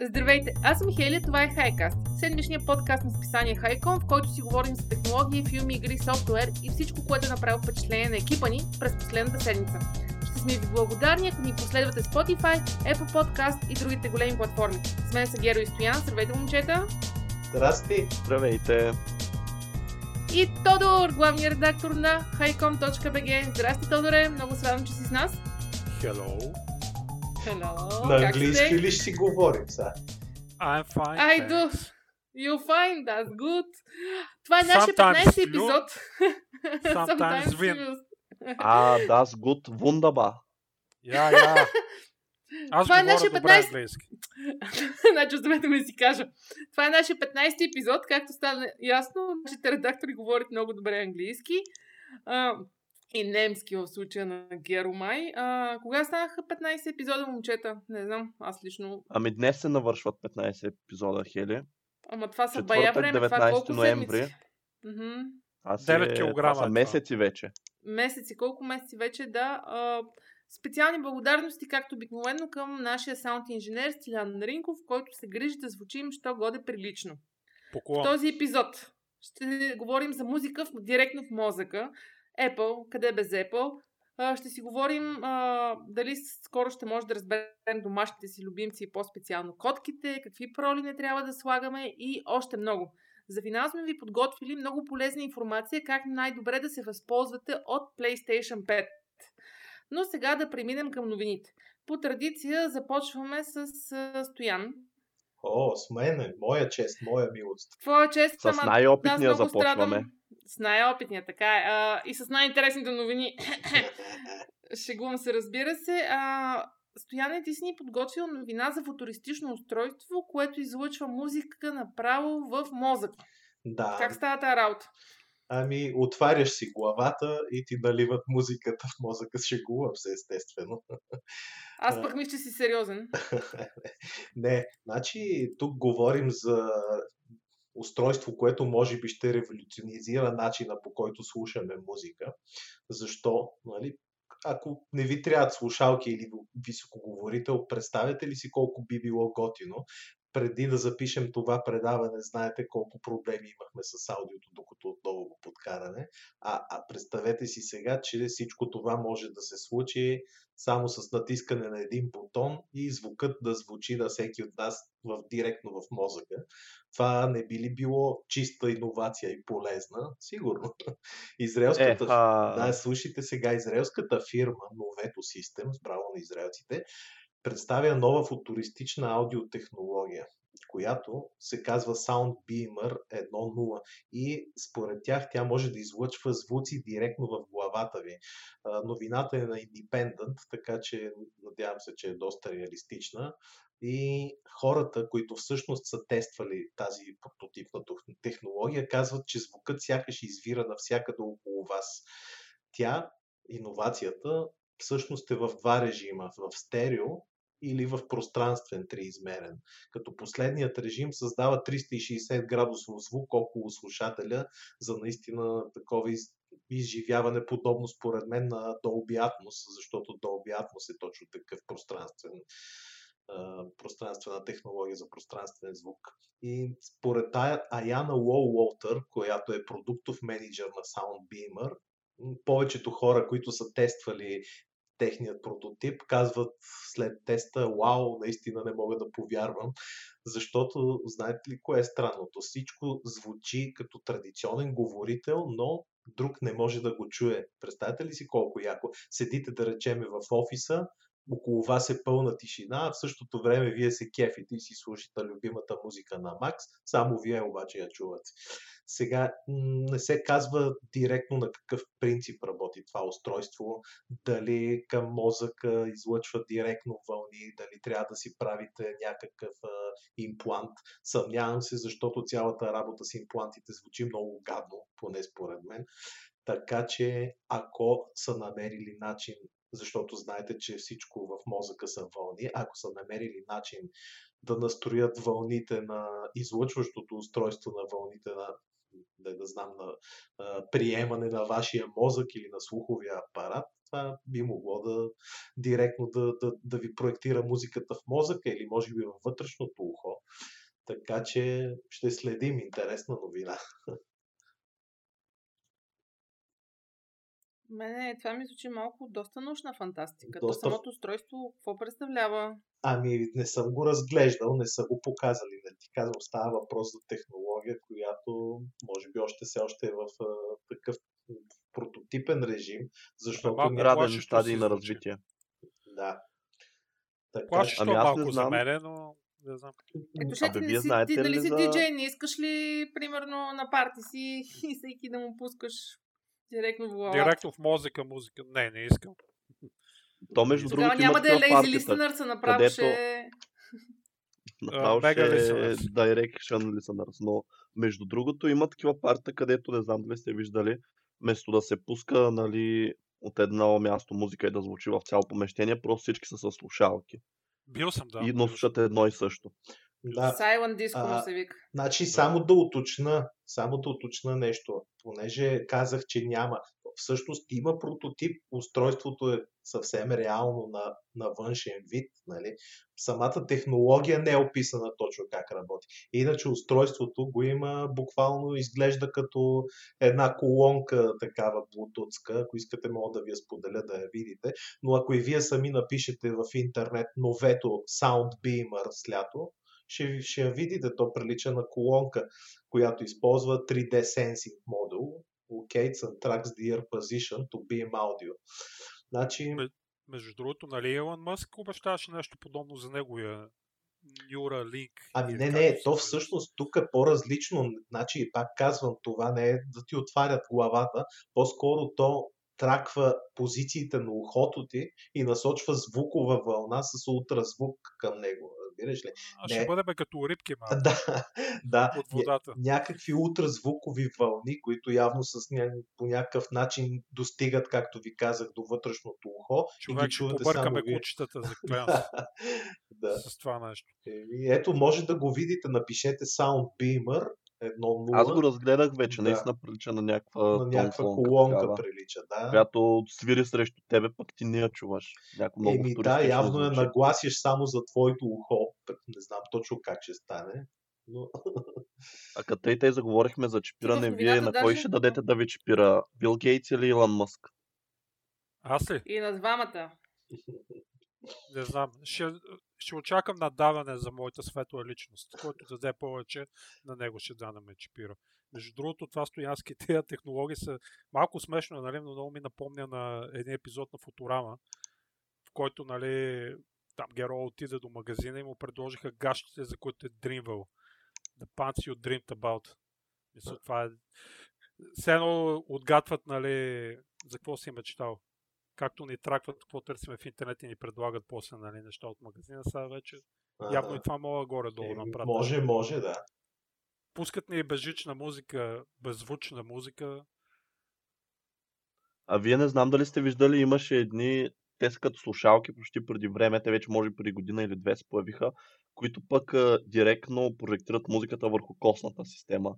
Здравейте, аз съм Хелия, това е Хайкаст, седмичният подкаст на списание Хайком, в който си говорим за технологии, филми, игри, софтуер и всичко, което е направило впечатление на екипа ни през последната седмица. Ще сме ви благодарни, ако ни последвате Spotify, Apple Podcast и другите големи платформи. С мен са Геро и Стоян, здравейте момчета! Здрасти! Здравейте! И Тодор, главният редактор на highcom.bg. Здрасти, Тодоре, много се радвам, че си с нас. Hello. Hello, На английски ли ще си говорим сега? I'm fine. I do. You find that's good. Това е нашия Sometimes 15 you, епизод. sometimes win. А, das gut, wunderbar. Я, я. Аз Това е нашия добре 15 английски. значи, оставете ми да си кажа. Това е нашия 15 епизод, както стана ясно. Нашите редактори говорят много добре английски. А, и немски в случая на Геромай. А, кога станаха 15 епизода, момчета? Не знам, аз лично. Ами днес се навършват 15 епизода, Хели. Ама това са бая време. Това 19 колко ноември. седмици? Мгм. А си, 9 това килограма са е това. месеци вече. месеци, колко месеци вече да. А, специални благодарности, както обикновено, към нашия саунд инженер Стилян Наринков, който се грижи да звучим, що годе прилично. В Поклон. този епизод ще говорим за музика в, директно в мозъка. Apple, къде без Apple. А, ще си говорим а, дали скоро ще може да разберем домашните си любимци и по-специално котките, какви проли не трябва да слагаме и още много. За финал сме ви подготвили много полезна информация как най-добре да се възползвате от PlayStation 5. Но сега да преминем към новините. По традиция започваме с а, Стоян. О, с мене, моя чест, моя милост. Твоя чест, С най-опитния започваме. Страдам. С най-опитния, така е. А, и с най-интересните новини. Шегувам се, разбира се. А, Стояне, ти си ни подготвил новина за футуристично устройство, което излъчва музика направо в мозък. Да, Как става тази работа? ами отваряш си главата и ти наливат музиката в мозъка. Шегувам се, естествено. Аз пък мисля, че си сериозен. Не, значи тук говорим за устройство, което може би ще революционизира начина по който слушаме музика. Защо? Нали? Ако не ви трябват слушалки или високоговорител, представете ли си колко би било готино преди да запишем това предаване, знаете колко проблеми имахме с аудиото, докато отново го подкаране. А, а представете си сега, че всичко това може да се случи само с натискане на един бутон и звукът да звучи на всеки от нас в, директно в мозъка. Това не би ли било чиста иновация и полезна? Сигурно. Израелската, Е, а... да, слушайте сега, израелската фирма Noveto Systems, браво на израелците, представя нова футуристична аудиотехнология, която се казва Soundbeamer 1.0 и според тях тя може да излъчва звуци директно в главата ви. Новината е на Independent, така че надявам се, че е доста реалистична. И хората, които всъщност са тествали тази прототипна технология, казват, че звукът сякаш извира навсякъде около вас. Тя, иновацията, всъщност е в два режима в стерео или в пространствен триизмерен. Като последният режим създава 360 градусов звук около слушателя за наистина такова из, изживяване подобно според мен на Dolby Atmos, защото Dolby Atmos е точно такъв пространствен пространствена технология за пространствен звук. И според Аяна Уолтер, която е продуктов менеджер на Soundbeamer, повечето хора, които са тествали техният прототип, казват след теста, вау, наистина не мога да повярвам, защото знаете ли кое е странното? Всичко звучи като традиционен говорител, но друг не може да го чуе. Представете ли си колко яко? Седите да речеме в офиса, около вас е пълна тишина, а в същото време вие се кефите и си слушате любимата музика на Макс, само вие обаче я чувате. Сега не се казва директно на какъв принцип работи това устройство, дали към мозъка излъчва директно вълни, дали трябва да си правите някакъв а, имплант. Съмнявам се, защото цялата работа с имплантите звучи много гадно, поне според мен. Така че, ако са намерили начин, защото знаете, че всичко в мозъка са вълни, ако са намерили начин да настроят вълните на излъчващото устройство на вълните на да, да знам, на а, приемане на вашия мозък или на слуховия апарат, това би могло да директно да, да, да ви проектира музиката в мозъка или може би във вътрешното ухо. Така че ще следим интересна новина. Мене това ми звучи малко доста научна фантастика. Доста... То самото устройство какво представлява? Ами не съм го разглеждал, не са го показали. Не ти казвам, става въпрос за технология, която може би още все още е в а, такъв прототипен режим, защото Малко ранен стадий на развитие. Да. Така, Плашещо ами малко не знам... за мене, но не знам. Ето, ще ти, вие знаете ти, дали ли си за... диджей, не искаш ли, примерно, на парти си и всеки да му пускаш директно в главата? Директно в мозъка, музика. Не, не искам. То между другото няма да е lazy listener, са направо където... ще... Направо ще е direction listeners, но между другото има такива парта, където не знам дали сте виждали, вместо да се пуска нали, от едно място музика и да звучи в цяло помещение, просто всички са с слушалки. Бил съм, да. И но слушат едно и също. Да. Silent Disco му се вика. Значи, само да уточна, само да уточна нещо, понеже казах, че няма. Всъщност има прототип, устройството е съвсем реално на, на външен вид. Нали? Самата технология не е описана точно как работи. Иначе устройството го има, буквално изглежда като една колонка такава блутуцка. Ако искате, мога да ви я споделя да я видите. Но ако и вие сами напишете в интернет новето Soundbeamer с лято, ще, ще я видите. То прилича на колонка, която използва 3D Sensing модул, locates and tracks the ear position to beam audio. Значи... Между другото, нали Елон Мъск обещаваше нещо подобно за неговия Neuralink. Ами не, не, то всъщност тук е по-различно. Значи, пак казвам, това не е да ти отварят главата, по-скоро то траква позициите на ухото ти и насочва звукова вълна с ултразвук към него разбираш ли? А ще бъдем като рибки, малко. Да, да. От водата. Някакви ултразвукови вълни, които явно с ня... по някакъв начин достигат, както ви казах, до вътрешното ухо. Човек, и ги чувате само кучетата за да. с това нещо. Ето, може да го видите, напишете Soundbeamer едно 0. Аз го разгледах вече, да. наистина прилича на някаква, на някаква колонка, такава, прилича, да. Която свири срещу тебе, пък ти не я чуваш. Няко много Еми да, явно я нагласиш само за твоето ухо. Не знам точно как ще стане. Но... А като и те заговорихме за чипиране, вие на кой ще дадете да ви чипира? Бил Гейтс или Илон Мъск? Аз ли? И на двамата. Не знам. Ще, ще очакам надаване за моята светла личност. Който даде повече, на него ще да ме чипира. Между другото, това стоянски тези технологии са малко смешно, нали, но много ми напомня на един епизод на Футурама, в който, нали, там герой отиде до магазина и му предложиха гащите, за които е дримвал. The pants you dreamed about. Мисля, това е... Все едно отгатват, нали, за какво си е мечтал както ни тракват какво търсиме в интернет и ни предлагат после нали, неща от магазина, сега вече а, явно и това мога горе-долу е, направят. Може, може, да. Пускат ни безжична музика, беззвучна музика. А вие не знам дали сте виждали, имаше едни, те са като слушалки почти преди време, те вече може преди година или две се появиха, които пък а, директно прожектират музиката върху костната система.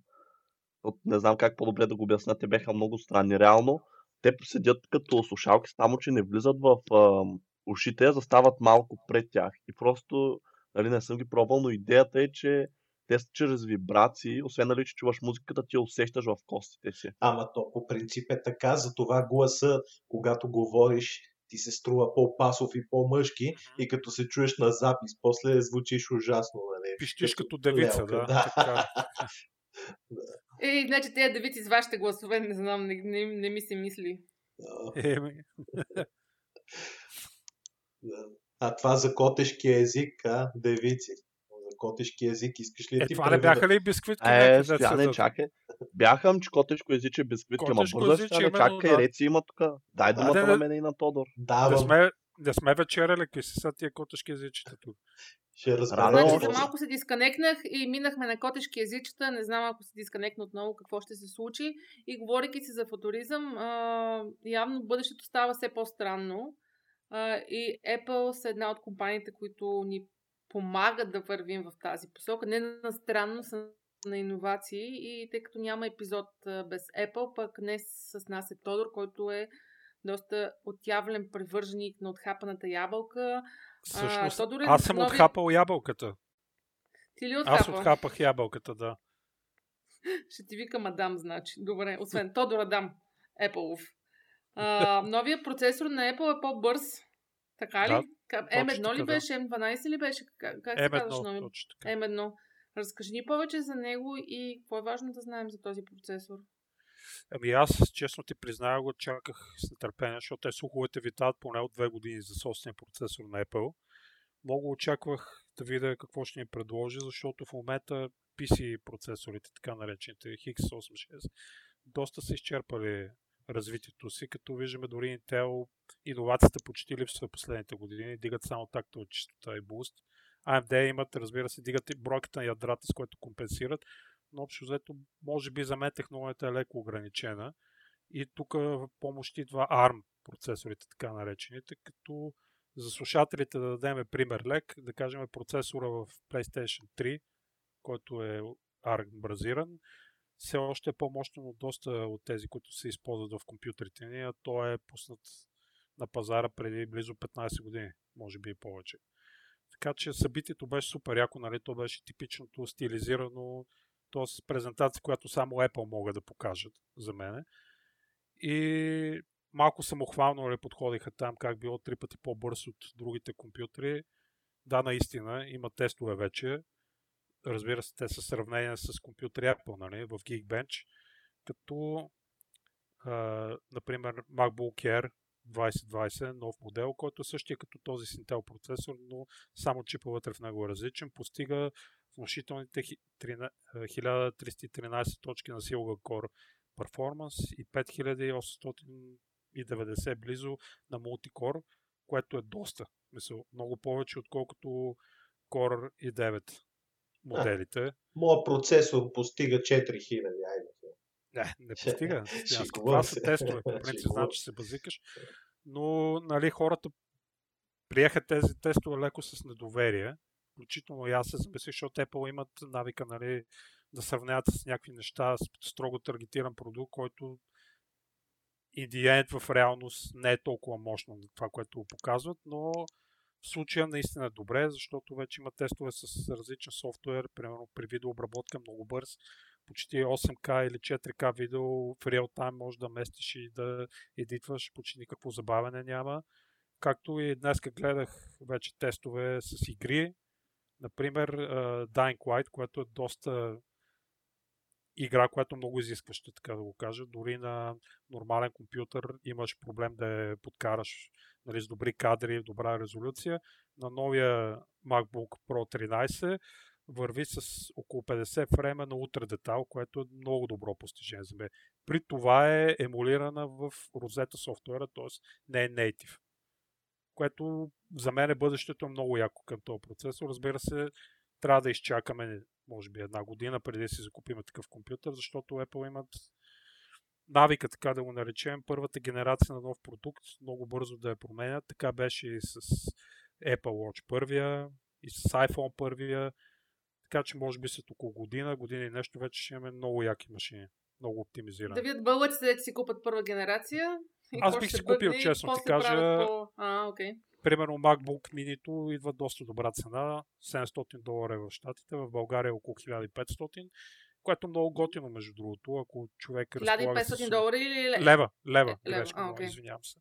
От, не знам как по-добре да го обясня, те бяха много странни. Реално, те седят като слушалки, само че не влизат в а, ушите, а застават малко пред тях. И просто, нали, не съм ги пробвал, но идеята е, че те са чрез вибрации, освен нали, че чуваш музиката, ти я усещаш в костите си. Ама то по принцип е така, затова гласа, когато говориш, ти се струва по-пасов и по-мъжки и като се чуеш на запис, после звучиш ужасно. Нали? Пищиш като, като девица, лелка, да. да. Е, значи тези девици с вашите гласове, не знам, не, не, не ми се мисли. Еми. А това за котешки език, а, девици. За котешки език искаш ли е, ти това не бяха ли бисквитки? Е, не чакай. Бяха, че котешко езиче бисквитки, ама бърза ще не чакай, да. реци има тук. Дай думата на мен и на Тодор. Да, не сме, не сме вечеряли, какви са тия котешки езичета тук. Ще разбера. Значи за малко се дисконекнах и минахме на котешки езичета. Не знам ако се дисконекна отново какво ще се случи. И говорейки си за футуризъм, а, явно бъдещето става все по-странно. А, и Apple са една от компаниите, които ни помагат да вървим в тази посока. Не на странно, са на иновации и тъй като няма епизод без Apple, пък днес с нас е Тодор, който е доста отявлен привърженик на отхапаната ябълка. Всъщност, то дори аз съм нови- отхапал ябълката. Ти ли Аз отхапа? отхапах ябълката, да. Ще ти вика мадам, значи. Добре, освен Тодор Адам, Apple. А, новия процесор на Apple е по-бърз. Така ли? Да, Ка- точно M1 ли да. беше? M12 ли беше? Как, как се казваш М1, нови? точно така. M1. Разкажи ни повече за него и какво е важно да знаем за този процесор. Ами аз, честно ти призная, го чаках с нетърпение, защото те слуховете витаят поне от две години за собствен процесор на Apple. Много очаквах да видя какво ще ни предложи, защото в момента PC процесорите, така наречените X86, доста са изчерпали развитието си, като виждаме дори Intel иновацията почти липсва последните години, дигат само такта от чистота и буст. AMD имат, разбира се, дигат и бройката на ядрата, с което компенсират, но общо взето, може би за мен технологията е леко ограничена. И тук в помощ идва ARM процесорите, така наречените, като за слушателите да дадем пример лек, да кажем процесора в PlayStation 3, който е ARM базиран, все още е по-мощен от доста от тези, които се използват в компютрите ни, а той е пуснат на пазара преди близо 15 години, може би и повече. Така че събитието беше супер яко, нали? То беше типичното стилизирано, т.е. презентация, която само Apple могат да покажат за мене. И малко самохвално нали, подходиха там, как било три пъти по-бърз от другите компютри. Да, наистина, има тестове вече. Разбира се, те са сравнения с компютри Apple, нали, в Geekbench, като, а, например, MacBook Air 2020, нов модел, който е същия като този с Intel процесор, но само чипа вътре в него е различен, постига внушителните хи- 13 1313 точки на силова Core Performance и 5890 близо на мултикор, което е доста. Мисъл, много повече, отколкото Core i 9 моделите. Моят процесор постига 4000, айде. Не, не постига. Това са тестове. По принцип, че се базикаш. Но, нали, хората приеха тези тестове леко с недоверие. Включително и аз се замислих, защото Apple имат навика, нали, да сравняват с някакви неща, с строго таргетиран продукт, който end в реалност не е толкова мощно на това, което го показват, но в случая наистина е добре, защото вече има тестове с различен софтуер, примерно при видеообработка много бърз, почти 8K или 4K видео в реал тайм може да местиш и да едитваш, почти никакво забавяне няма. Както и днес гледах вече тестове с игри, например Dying Light, което е доста игра, която много изискваща, така да го кажа. Дори на нормален компютър имаш проблем да я подкараш нали, с добри кадри, добра резолюция. На новия MacBook Pro 13 върви с около 50 фрейма на ултра детал, което е много добро постижение за мен. При това е емулирана в Rosetta софтуера, т.е. не е native. Което за мен е бъдещето е много яко към този процесор. Разбира се, трябва да изчакаме може би една година преди да си закупим такъв компютър, защото Apple имат навика, така да го наречем, първата генерация на нов продукт много бързо да я променят. Така беше и с Apple Watch първия, и с iPhone първия. Така че може би след около година, година и нещо вече ще имаме много яки машини. Много оптимизирани. Да видят бълъците, да си купат първа генерация. И Аз бих си купил, бъде, честно ти кажа, По... А, окей. Примерно MacBook Mini идва доста добра цена, 700 долара е в Штатите, в България е около 1500, което е много готино, между другото, ако човек разполага с... 1500 долара или ле- Лева, лева, Е, лева, грешка, а, извинявам се.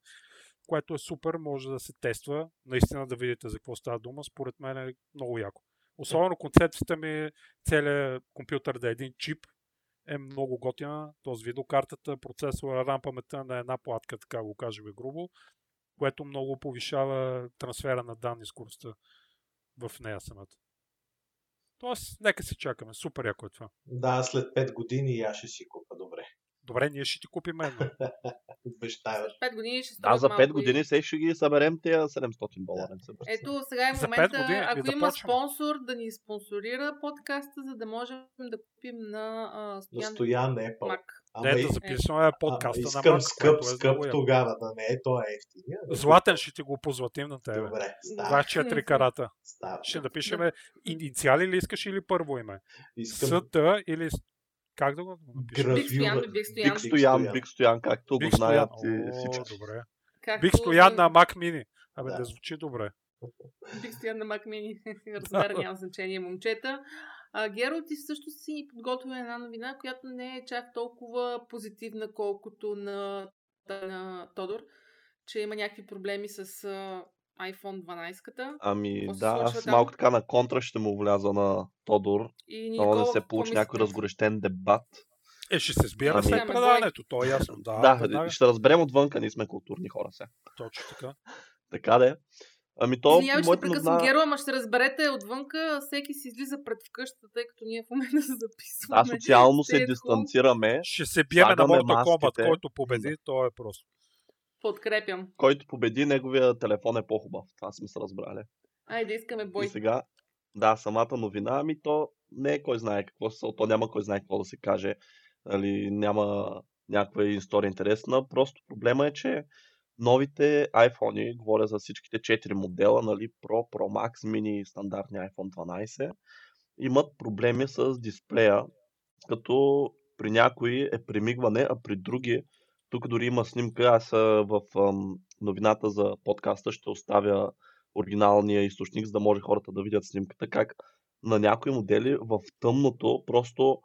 Което е супер, може да се тества, наистина да видите за какво става дума, според мен е много яко. Особено концепцията ми, целият компютър да е един чип, е много готина, т.е. видеокартата, процесора, RAM паметта на една платка, така го кажем грубо, което много повишава трансфера на данни скоростта в нея самата. Тоест, нека се чакаме. Супер яко е това. Да, след 5 години аз ще си купа. Добре. Добре, ние ще ти купим едно. Обещаваш. 5 години ще Да, за 5 малко и- години се ще ги съберем тези 700 долара. се притеснявай. Ето, сега е пет момента, години, ако да има почваме. спонсор, да ни спонсорира подкаста, за да можем да купим на а, На Стоян Стоян Apple. Мак. Ама, Не, и- да записваме ама подкаста на искам Мак, скъп, което е скъп яко. тогава, да не е то ефтиния. Златен ще ти го позлатим на тебе. Добре, става. 24 карата. става. Ще напишем инициали ли искаш или първо име? Искам СТ или Как да го напишем? Биг Стоян. Биг Стоян. Както Биг го знаят О, всички. добре. Както Биг Стоян на Mac Mini. Абе, Да. да звучи добре. Биг Стоян на Mac Mini. Размер няма значение, момчета. А, Геро, ти също си подготвил една новина, която не е чак толкова позитивна, колкото на, на Тодор, че има някакви проблеми с а, iPhone 12-ката. Ами Какво се да, случва аз там? малко така на контра ще му вляза на Тодор. И Много да Никола, се получи някой разгорещен дебат. Е, ще се сбира Ами- след предаването, то е ясно. Да, Да, веднага. ще разберем отвънка, ние сме културни хора сега. Точно така. Така де. Ами то, Извинявай, ще моята прекъсвам новина... Геро, ама ще разберете отвънка, всеки си излиза пред вкъщата, тъй като ние в момента се записваме. Да, социално се дистанцираме. Ще се биеме на Mortal Kombat, който победи, то е просто. Подкрепям. Който победи, неговия телефон е по-хубав. Това сме се разбрали. Айде, искаме бой. И сега, да, самата новина, ами то не е кой знае какво се, то няма кой знае какво да се каже, нали, няма някаква история интересна, просто проблема е, че новите iPhone, говоря за всичките 4 модела, нали, Pro, Pro Max, Mini и стандартния iPhone 12, имат проблеми с дисплея, като при някои е примигване, а при други, тук дори има снимка, аз в новината за подкаста ще оставя оригиналния източник, за да може хората да видят снимката, как на някои модели в тъмното просто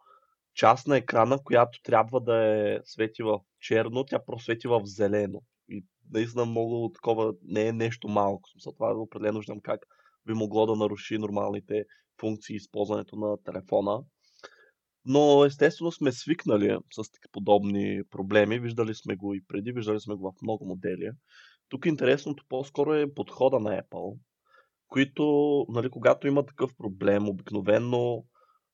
част на екрана, която трябва да е свети в черно, тя просто свети в зелено. И наистина много такова не е нещо малко. Смисъл, това определено виждам как би могло да наруши нормалните функции използването на телефона. Но естествено сме свикнали с подобни проблеми. Виждали сме го и преди, виждали сме го в много модели. Тук интересното по-скоро е подхода на Apple, които, нали, когато има такъв проблем, обикновено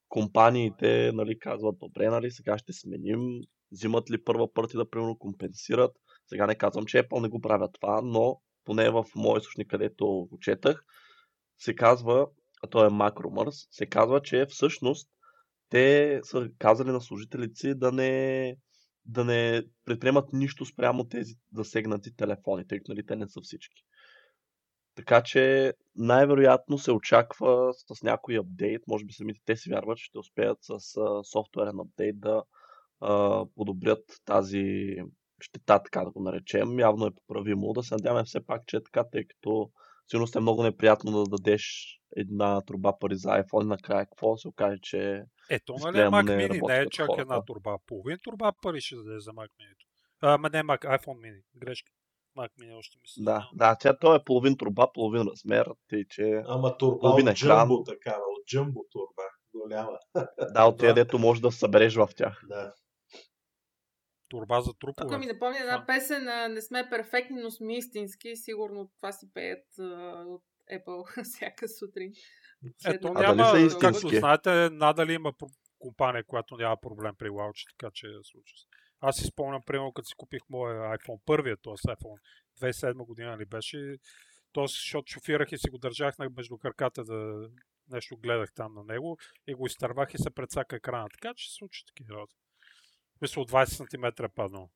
компаниите нали, казват, добре, нали, сега ще сменим, взимат ли първа пърти да примерно компенсират. Сега не казвам, че Apple не го правят това, но поне в моят източник, където го четах, се казва, а то е Macrumors, се казва, че всъщност те са казали на служителите си да не, да не предприемат нищо спрямо тези засегнати телефони, тъй като нали, те не са всички. Така че най-вероятно се очаква с някой апдейт, може би самите те си вярват, че ще успеят с а, софтуерен апдейт да а, подобрят тази щета, така да го наречем. Явно е поправимо. Да се надяваме все пак, че е така, тъй като сигурно е много неприятно да дадеш една труба пари за iPhone и накрая какво се окаже, че Ето, нали Mac не Mini, не е чак хората. една турба. Половин турба пари ще даде за Mac Mini. Ама не Mac, iPhone Mini. Грешка. Mac Mini още мисля. да, да, тя той е половин труба, половин размер, тъй че Ама турба Половин от джъмбо такава, от джъмбо турба. Голяма. да, от Да. дето можеш да събереш в тях. Да. Турба за трупове. Тук ми напомня една песен, не сме перфектни, но сме истински. Сигурно това си пеят от Apple всяка сутрин. Ето А дали няма, са както знаете, надали има компания, която няма проблем при лаучи, така че случва се. Аз си спомням, примерно, като си купих моя iPhone, първия, т.е. iPhone 2007 година ли беше, то, защото шофирах и си го държах на- между краката да нещо гледах там на него и го изтървах и се прецака екрана. Така че се случи такива работи. Мисля, от 20 см е паднал.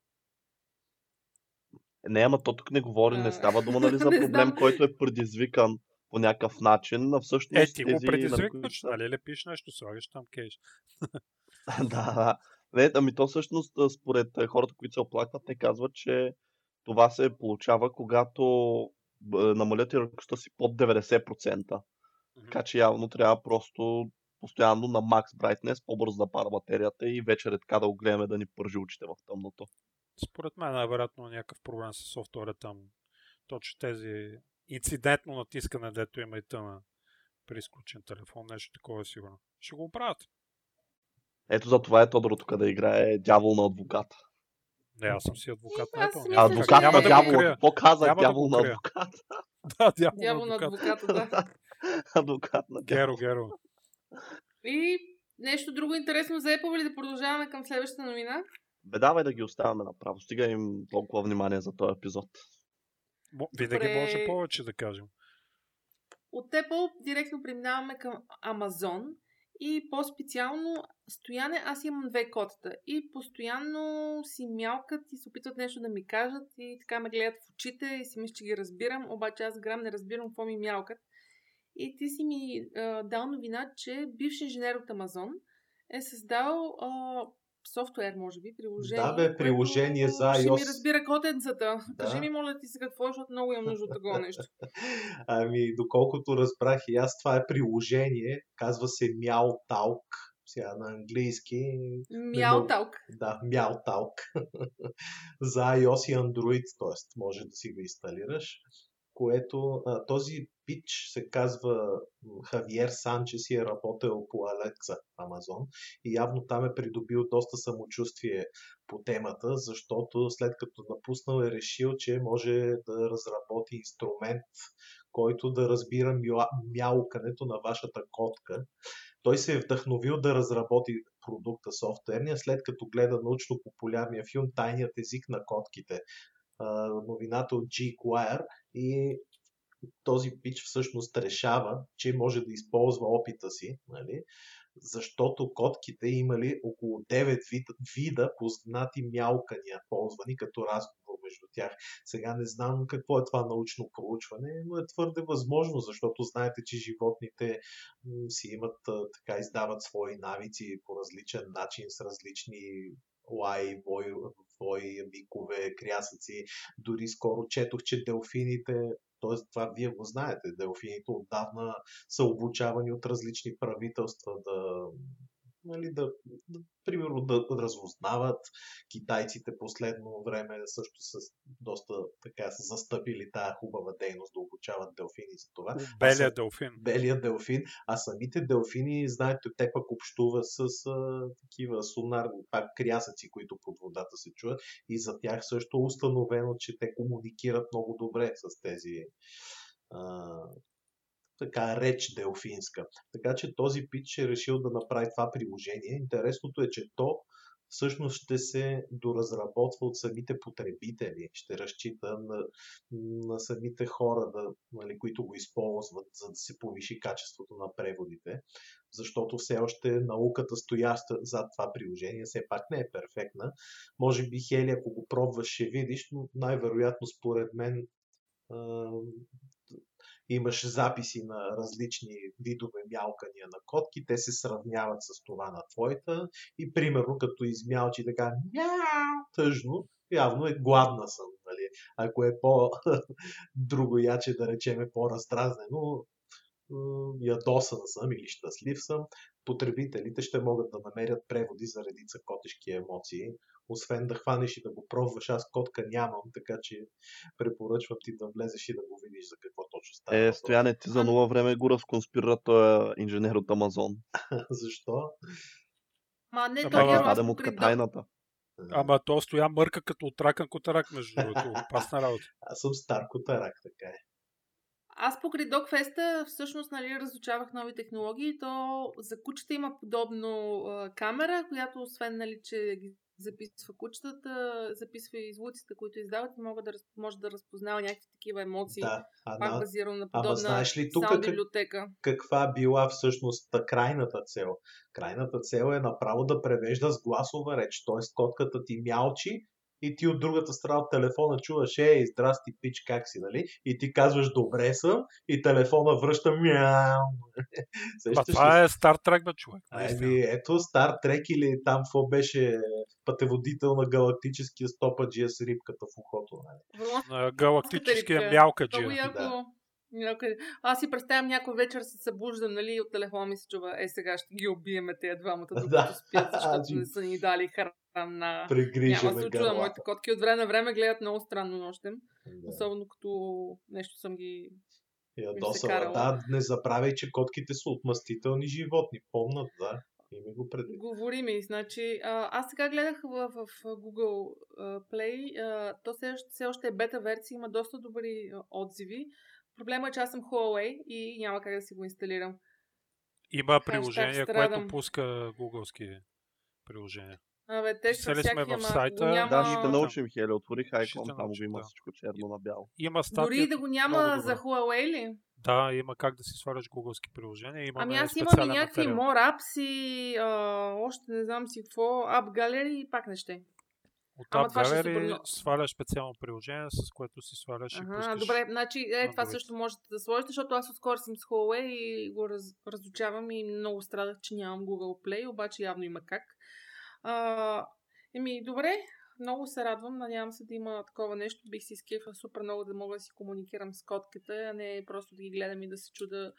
Не, ама то тук не говори, не става дума нали, за проблем, който е предизвикан по някакъв начин, а всъщност Е, ти го тези, предизвикваш, нали? Лепиш нещо, слагаш там кейш. да, да. Не, ами то всъщност, според хората, които се оплакват, те казват, че това се получава, когато намалят яркостта си под 90%. Мгм. Така че явно трябва просто постоянно на max brightness, по-бързо да пара батерията и вече редка да го гледаме да ни пържи очите в тъмното. Според мен най-вероятно е някакъв проблем с софтуера там. Точно тези инцидентно натискане, дето има и тъна при изключен телефон, нещо такова е сигурно. Ще го оправят. Ето за това е Тодор тук да играе дявол на адвоката. Не, аз съм си адвокат на Apple. няма Адвокат на да крия. Какво казах да дявол го на крия. адвокат? Дявол Да, дявол на на адвокат. адвоката, да. адвокат на дявола. Геро, Геро. И нещо друго интересно за Apple или да продължаваме към следващата новина? Бе, давай да ги оставяме направо. Стига им толкова внимание за този епизод. Винаги Добре. може повече да кажем. От Apple директно преминаваме към Amazon и по-специално Стояне, аз имам две котата и постоянно си мялкат и се опитват нещо да ми кажат и така ме гледат в очите и си мисля, че ги разбирам, обаче аз грам не разбирам какво ми мялкат. И ти си ми а, дал новина, че бивш инженер от Амазон е създал а, софтуер, може би, приложение. Да, бе, приложение което за Ще iOS. ми разбира котенцата. Да. Кажи ми, моля ти се, какво е, защото много имам нужда от такова нещо. Ами, доколкото разбрах и аз, това е приложение, казва се MeowTalk, сега на английски. Мяуталк. Да, MeowTalk. за iOS и Android, т.е. може да си го инсталираш, което а, този пич се казва Хавиер Санчес и е работил по Alexa Амазон и явно там е придобил доста самочувствие по темата, защото след като напуснал е решил, че може да разработи инструмент, който да разбира мя- мяукането на вашата котка. Той се е вдъхновил да разработи продукта софтуерния, след като гледа научно-популярния филм Тайният език на котките. Новината от G. Quire и този пич всъщност решава, че може да използва опита си, нали? защото котките имали около 9 вида, вида познати мяукания, ползвани като разговор между тях. Сега не знам какво е това научно проучване, но е твърде възможно, защото знаете, че животните си имат, така издават свои навици по различен начин, с различни лаи, вой, вой, викове, крясъци. Дори скоро четох, че делфините т.е. това вие го знаете. Делфините отдавна са обучавани от различни правителства да, нали, да, да примерно да разузнават. Китайците последно време също са доста така са застъпили тая хубава дейност да обучават делфини за това. Белия са- делфин. белия делфин, а самите делфини, знаете, те пък общуват с а, такива сонарни, пак крясъци, които под водата се чуят и за тях също е установено, че те комуникират много добре с тези а, така реч делфинска. Така че този пич е решил да направи това приложение. Интересното е, че то всъщност ще се доразработва от самите потребители. Ще разчита на, на самите хора, да, нали, които го използват, за да се повиши качеството на преводите. Защото все още науката, стояща зад това приложение, все пак не е перфектна. Може би, Хели, ако го пробваш, ще видиш, но най-вероятно, според мен, имаш записи на различни видове мялкания на котки, те се сравняват с това на твоята и примерно като измялчи така мяу, тъжно, явно е гладна съм. Нали? Ако е по друго яче, да речем, е по-раздразнено, ядосан съм или щастлив съм, потребителите ще могат да намерят преводи за редица котешки емоции, освен да хванеш и да го пробваш. Аз котка нямам, така че препоръчвам ти да влезеш и да го видиш за какво точно става. Е, стояне, ти за нова време го разконспира този инженер от Амазон. Защо? Ма не, Ама той да, му тайната. Ама то стоя мърка като отракан котарак, между другото. Опасна работа. Аз съм стар котарак, така е. Аз покрай Докфеста всъщност нали, разучавах нови технологии. То за кучета има подобно а, камера, която освен нали, че ги записва кучетата, записва и звуците, които издават и мога да, може да разпознава някакви такива емоции. Да. А, Пак базирано на ама подобна знаеш ли тук как- каква била всъщност та крайната цел? Крайната цел е направо да превежда с гласова реч, т.е. котката ти мялчи и ти от другата страна от телефона чуваш, ей, здрасти, пич, как си, нали? И ти казваш, добре съм, и телефона връща мяу. Това е Стар Трек, бе, човек. Ами, ето Стар Трек или там какво беше пътеводител на галактическия стопаджия с рибката в ухото. Нали? На галактическия мялкаджия. Да. Аз си представям някой вечер се събуждам, нали, от телефона ми се чува, е сега ще ги убиеме тези двамата, докато Да. спят, защото не са ни дали храна. Няма Прегрижеме се очуда, моите котки от време на време гледат много странно нощем, Да. особено като нещо съм ги... Ядосала. Да, не забравяй, че котките са отмъстителни животни. Помнат, да. Ими го преди. Говори ми, значи, а, аз сега гледах в, в Google Play, а, то все, още- все още е бета версия, има доста добри отзиви. Проблема е, че аз съм Huawei и няма как да си го инсталирам. Има приложение, което пуска гугълски приложения. Абе, те са Писали сме в сайта. няма... Да, ще научим, Хели. Отворих Ще Icon, там го има да. всичко черно на бяло. Има статия. Дори да го няма за. Huawei ли? Да, има как да си сваляш гугълски приложения. Имаме Ами аз имам и някакви. More Apps и а, още не знам си какво, App Gallery и пак не ще. От Ама App ще е Gallery супер сваляш специално приложение, с което си сваляш и Ага, пускаш. добре, значи е, това също можете да сложите, защото аз отскоро съм с Huawei и го раз, разучавам и много страдах, че нямам Google Play, обаче явно има как. А, еми, добре, много се радвам, надявам се да има такова нещо, бих си изкефа супер много да мога да си комуникирам с котката, а не просто да ги гледам и да се чуда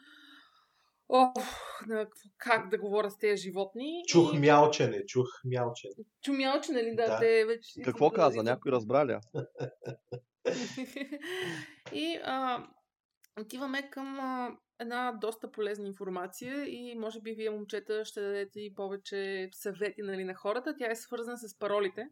на какво- как да говоря с тези животни. Чух И- мялчене, чух мялчене. Чумялче, нали? Да, Да. те вече... Какво да- каза? Някой разбра ли? и а, отиваме към а, една доста полезна информация и може би вие, момчета, ще дадете и повече съвети нали, на хората. Тя е свързана с паролите.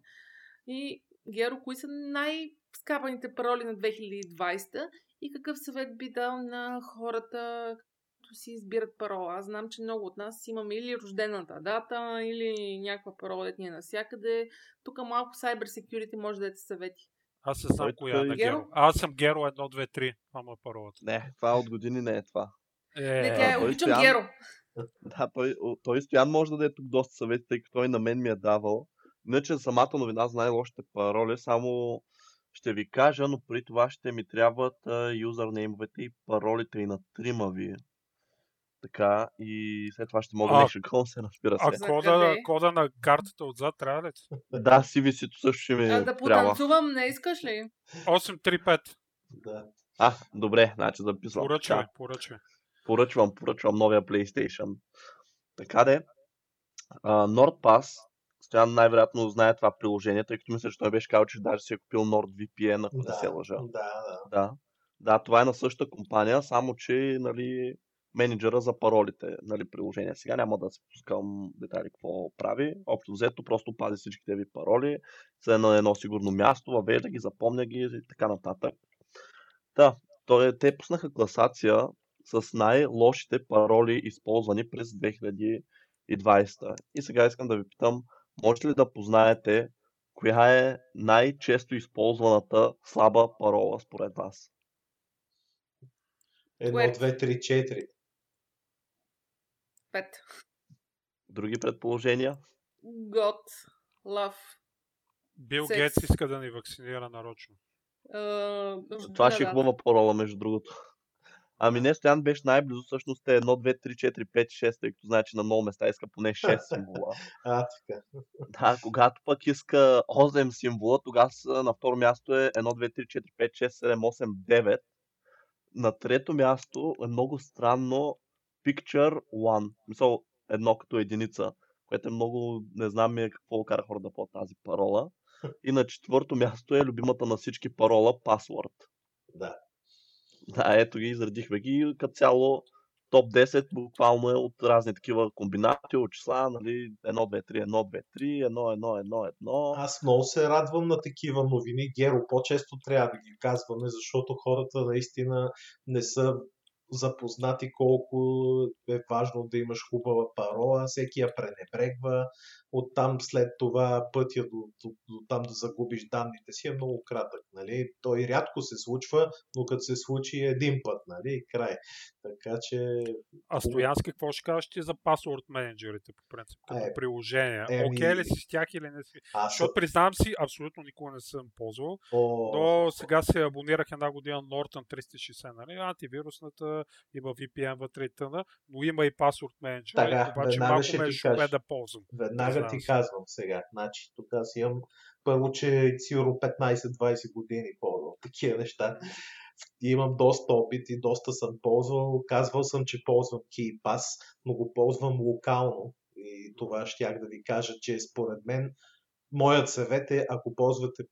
И, Геро, кои са най-скапаните пароли на 2020 и какъв съвет би дал на хората, като си избират парола? Аз знам, че много от нас имаме или рождената дата, или някаква парола, ни е навсякъде. Тук малко cyber security може да дадете съвети. Аз не знам коя е тук на е- Геро. Аз съм Геро 1, 2, 3. Това е паролата. Не, това от години не е това. Е, Не, тя е, обичам Стоян- Геро. Да, той, той Стоян може да даде тук доста съвети, тъй като той на мен ми е давал. Иначе самата новина за най-лошите пароли, само ще ви кажа, но при това ще ми трябват юзернеймовете и паролите и на трима ви. Така, и след това ще мога А, да шегувам се, разбира а се. За кода, кода на картата отзад трябва ли? ти? Да, CVC-то също ще ми А, да трябва. потанцувам, не искаш ли? 835. Да. А, добре, значи записвам. Поръчвай, Така, поръчвай. поръчвам, поръчвам новия PlayStation. Така де, а, NordPass, Стоян най-вероятно знае това приложение, тъй като мисля, че той беше казал, че даже си е купил NordVPN, ако не се лъжа. Да, да. Да. Да, това е на същата компания, само че нали, менеджера за паролите нали, приложение. Сега няма да се пускам детайли какво прави. Общо взето, просто пази всичките ви пароли, се е на едно сигурно място, въвежда ги, запомня ги и така нататък. Да, той, те пуснаха класация с най-лошите пароли, използвани през 2020. И сега искам да ви питам, можете ли да познаете коя е най-често използваната слаба парола според вас? Едно, две, три, четири. Пет. Други предположения? God. Love. Бил Секс. Гейтс иска да ни вакцинира нарочно. Uh, Това ще е хубава парола, между другото. Ами не, Стоян беше най-близо, всъщност е 1, 2, 3, 4, 5, 6, тъй като значи на много места иска поне 6 символа. А, така. Да, когато пък иска 8 символа, тогава на второ място е 1, 2, 3, 4, 5, 6, 7, 8, 9. На трето място е много странно Picture One. Мисъл, едно като единица, което е много, не знам е какво кара хора да по тази парола. И на четвърто място е любимата на всички парола Password. Да. Да, ето ги, изредихме ги. Като цяло топ 10 буквално е от разни такива комбинации от числа, нали, 1, 2, 3, 1, 2, 3, 1, 1, 1, 1. Аз много се радвам на такива новини. Геро, по-често трябва да ги казваме, защото хората наистина не са запознати колко е важно да имаш хубава парола. Всеки я пренебрегва. Оттам след това пътя до, до, до там да загубиш данните си е много кратък. Нали? Той рядко се случва, но като се случи е един път. Нали? и Край. Така че А Стоянски, какво ще кажеш ти за пасворд менеджерите, по принцип, като Е, приложение? еми- Окей ли си с тях или не си? аз Защото признавам си, абсолютно никога не съм ползвал, О, но сега се абонирах една година Norton 360, нали? Антивирусната, има VPN вътре и тъна, но има и пасворд менеджер, Така, обаче малко ме шупе кажа. да ползвам. Веднага Признавам ти казвам сега. Значи, тук аз имам първо, че сигурно 15-20 години ползвам такива неща. И имам доста опит и доста съм ползвал. Казвал съм, че ползвам KeyPass, но го ползвам локално. И това щях да ви кажа, че според мен моят съвет е, ако ползвате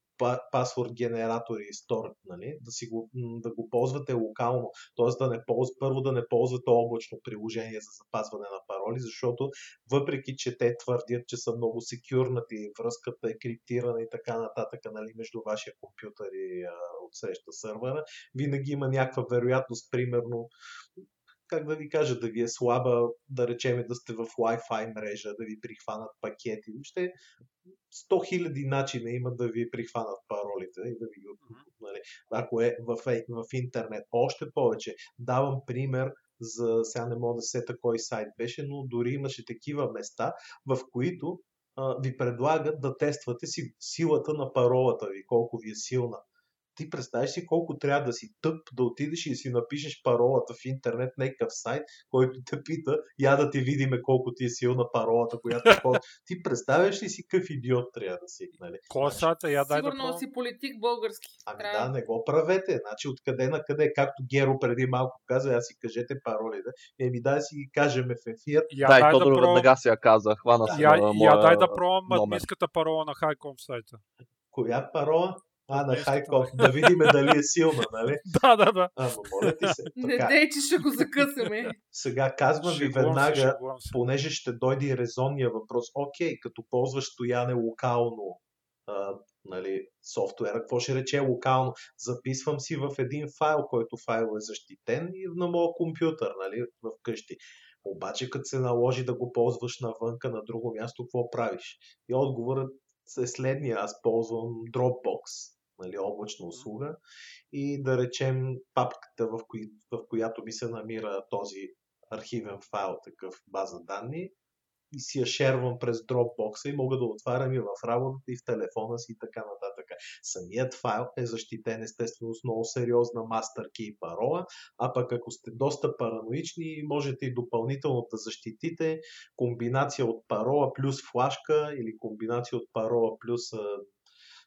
пасворд генератори и Store, нали, да, си го, да го ползвате локално, т.е. да не полз, първо да не ползвате облачно приложение за запазване на пароли, защото въпреки, че те твърдят, че са много секюрнати, връзката е криптирана и така нататък нали, между вашия компютър и а, отсреща сървъра, винаги има някаква вероятност, примерно, как да ви кажа, да ви е слаба, да речем да сте в Wi-Fi мрежа, да ви прихванат пакети. Въобще 100 000 начина има да ви прихванат паролите и да ви ги нали, ако е в, е- в интернет. Още повече, давам пример за, сега не мога да сета кой сайт беше, но дори имаше такива места, в които а, ви предлагат да тествате си, силата на паролата ви, колко ви е силна. Ти представяш си колко трябва да си тъп да отидеш и си напишеш паролата в интернет, някакъв сайт, който те пита, я да ти видиме колко ти е силна паролата, която е ход. Ти представяш ли си какъв идиот трябва да си, нали? Кой сайта? Я дай да Сигурно пробвам. си политик български. Ами Трябва. да, не го правете. Значи откъде на къде, както Геро преди малко каза, аз си кажете паролите. Еми дай си ги кажем в ефир. Я да, и дай да Тодор пробвам. веднага си я каза. Хвана си Я, на я моя дай да пробвам админската парола на Хайком сайта. Коя парола? А, на. Хайков. Да видим дали е силна, нали? Да, да, да. Ама моля ти се. Не Така, дей, че ще го закъсаме. сега казвам ви веднага, понеже ще дойде и резонния въпрос. Окей, като ползваш стояне локално, а, нали, софтуера, какво ще рече локално? Записвам си в един файл, който файл е защитен и на моя компютър, нали, в къщи. Обаче, като се наложи да го ползваш навънка на друго място, какво правиш? И отговорът е следния. Аз ползвам Dropbox, нали, облачна услуга и да речем папката, в, кои, в която ми се намира този архивен файл, такъв база данни, и си я шервам през Dropbox и мога да отварям и в работата, и в телефона си и така нататък. Самият файл е защитен естествено с много сериозна key и парола, а пък ако сте доста параноични, можете и допълнително да защитите комбинация от парола плюс флашка или комбинация от парола плюс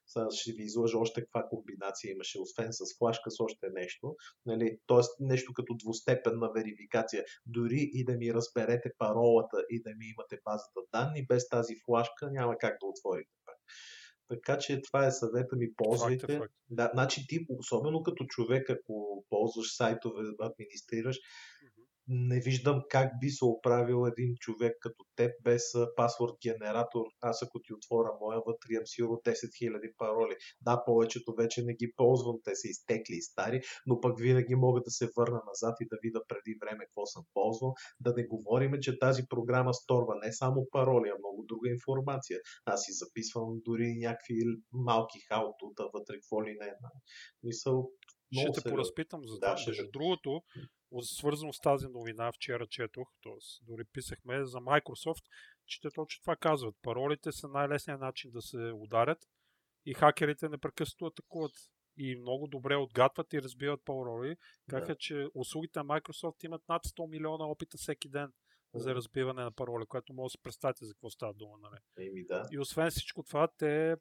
сега ще ви излъжа още каква комбинация имаше, освен с флашка с още нещо. Нали? Тоест нещо като двустепенна верификация. Дори и да ми разберете паролата и да ми имате базата данни, без тази флашка няма как да отворите пак. Така че това е съвета ми, ползвайте. Факт е факт. Да, значи ти, особено като човек, ако ползваш сайтове, администрираш, не виждам как би се оправил един човек като теб без пасворд генератор. Аз ако ти отворя моя, вътре имам сигурно 10 000 пароли. Да, повечето вече не ги ползвам, те са изтекли и стари, но пък винаги мога да се върна назад и да видя преди време какво съм ползвал. Да не говорим, че тази програма сторва не само пароли, а много друга информация. Аз си записвам дори някакви малки хаотута вътре, какво ли не. е. Мисъл, Ще много те сериозно. поразпитам за Да, това. ще Между другото, свързано с тази новина, вчера четох, т.е. дори писахме за Microsoft, че те точно това казват. Паролите са най-лесният начин да се ударят и хакерите непрекъснато атакуват. И много добре отгатват и разбиват пароли. Казаха, Да. че услугите на Microsoft имат над 100 милиона опита всеки ден за Да. разбиване на пароли, което може да си представите за какво става дума. Нали? Еми да. И освен всичко това, те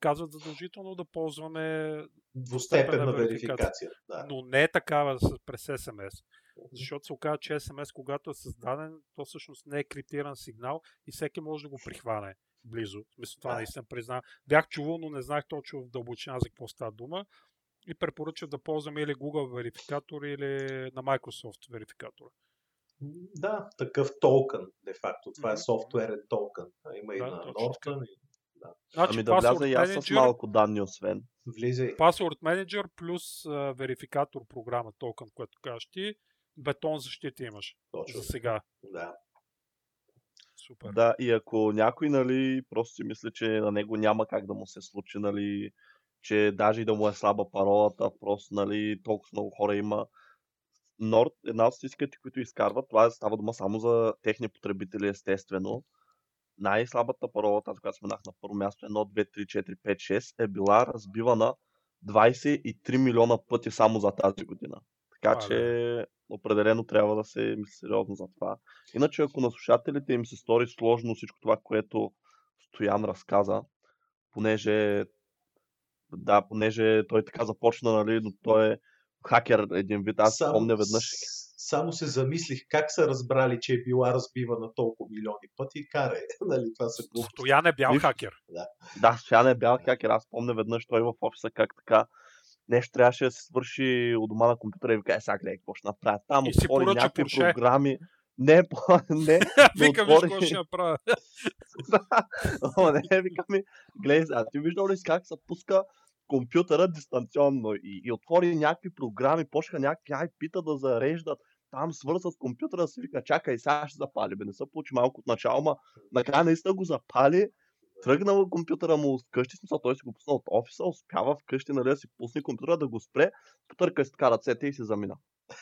казват задължително да ползваме Двустепенна верификация. верификация. Да. но не е такава през SMS. Защото се оказа, че SMS, когато е създаден, то всъщност не е криптиран сигнал и всеки може да го прихване близо. Мисля, това Да. наистина призна. Бях чувал, но не знаех точно в дълбочина за какво става дума. И препоръчвам да ползваме или Google верификатор, или на Microsoft верификатора. Да, такъв токен, де факто. Това е Мгм. софтуерен токен. Има и Да, на точно Norton. и- Значи, Ами да вляза и аз с малко данни, освен. Влизай. Password Manager плюс а, верификатор програма токен, което кажеш ти, бетон защита имаш Точно. за сега. Да. Супер. Да, и ако някой, нали, просто си мисли, че на него няма как да му се случи, нали, че даже и да му е слаба паролата, просто, нали, толкова много хора има. Nord, една от статистиките, които изкарват, това е, става дума само за техни потребители, естествено. Най-слабата парола, тази, която споменах на първо място, 1, 2, 3, 4, 5, 6, е била разбивана 23 милиона пъти само за тази година. Така А, че определено трябва да се мисли сериозно за това. Иначе, ако на слушателите им се стори сложно всичко това, което Стоян разказа, понеже да, понеже той така започна, нали, но той е хакер един вид. Аз Само- помня веднъж. Само се замислих как са разбрали, че е била разбивана толкова милиони пъти. Карай, нали, това са глупости. Стоян е бял Виж- хакер. Да, Стоян е бял хакер. Аз помня веднъж той в офиса как така нещо трябваше да се свърши от дома на компютъра и ви каже, сега гледай какво ще направя. Там И отвори някакви Порше. програми. Не, по- не, Викам, виж отвори- какво ще направя. О, не, вика ми, гледай, сега, ти виждал ли как се пуска компютъра дистанционно и, и отвори някакви програми, почнаха някакви IP-та да зареждат, там свърза с компютъра, си вика, чакай, сега ще запали, бе, не се получи малко от начало, ма накрая наистина го запали, тръгнал компютъра му вкъщи, смисъл, той си го пусна от офиса, успява вкъщи, нали, да си пусне компютъра, да го спре, потърка си така ръцете и си замина.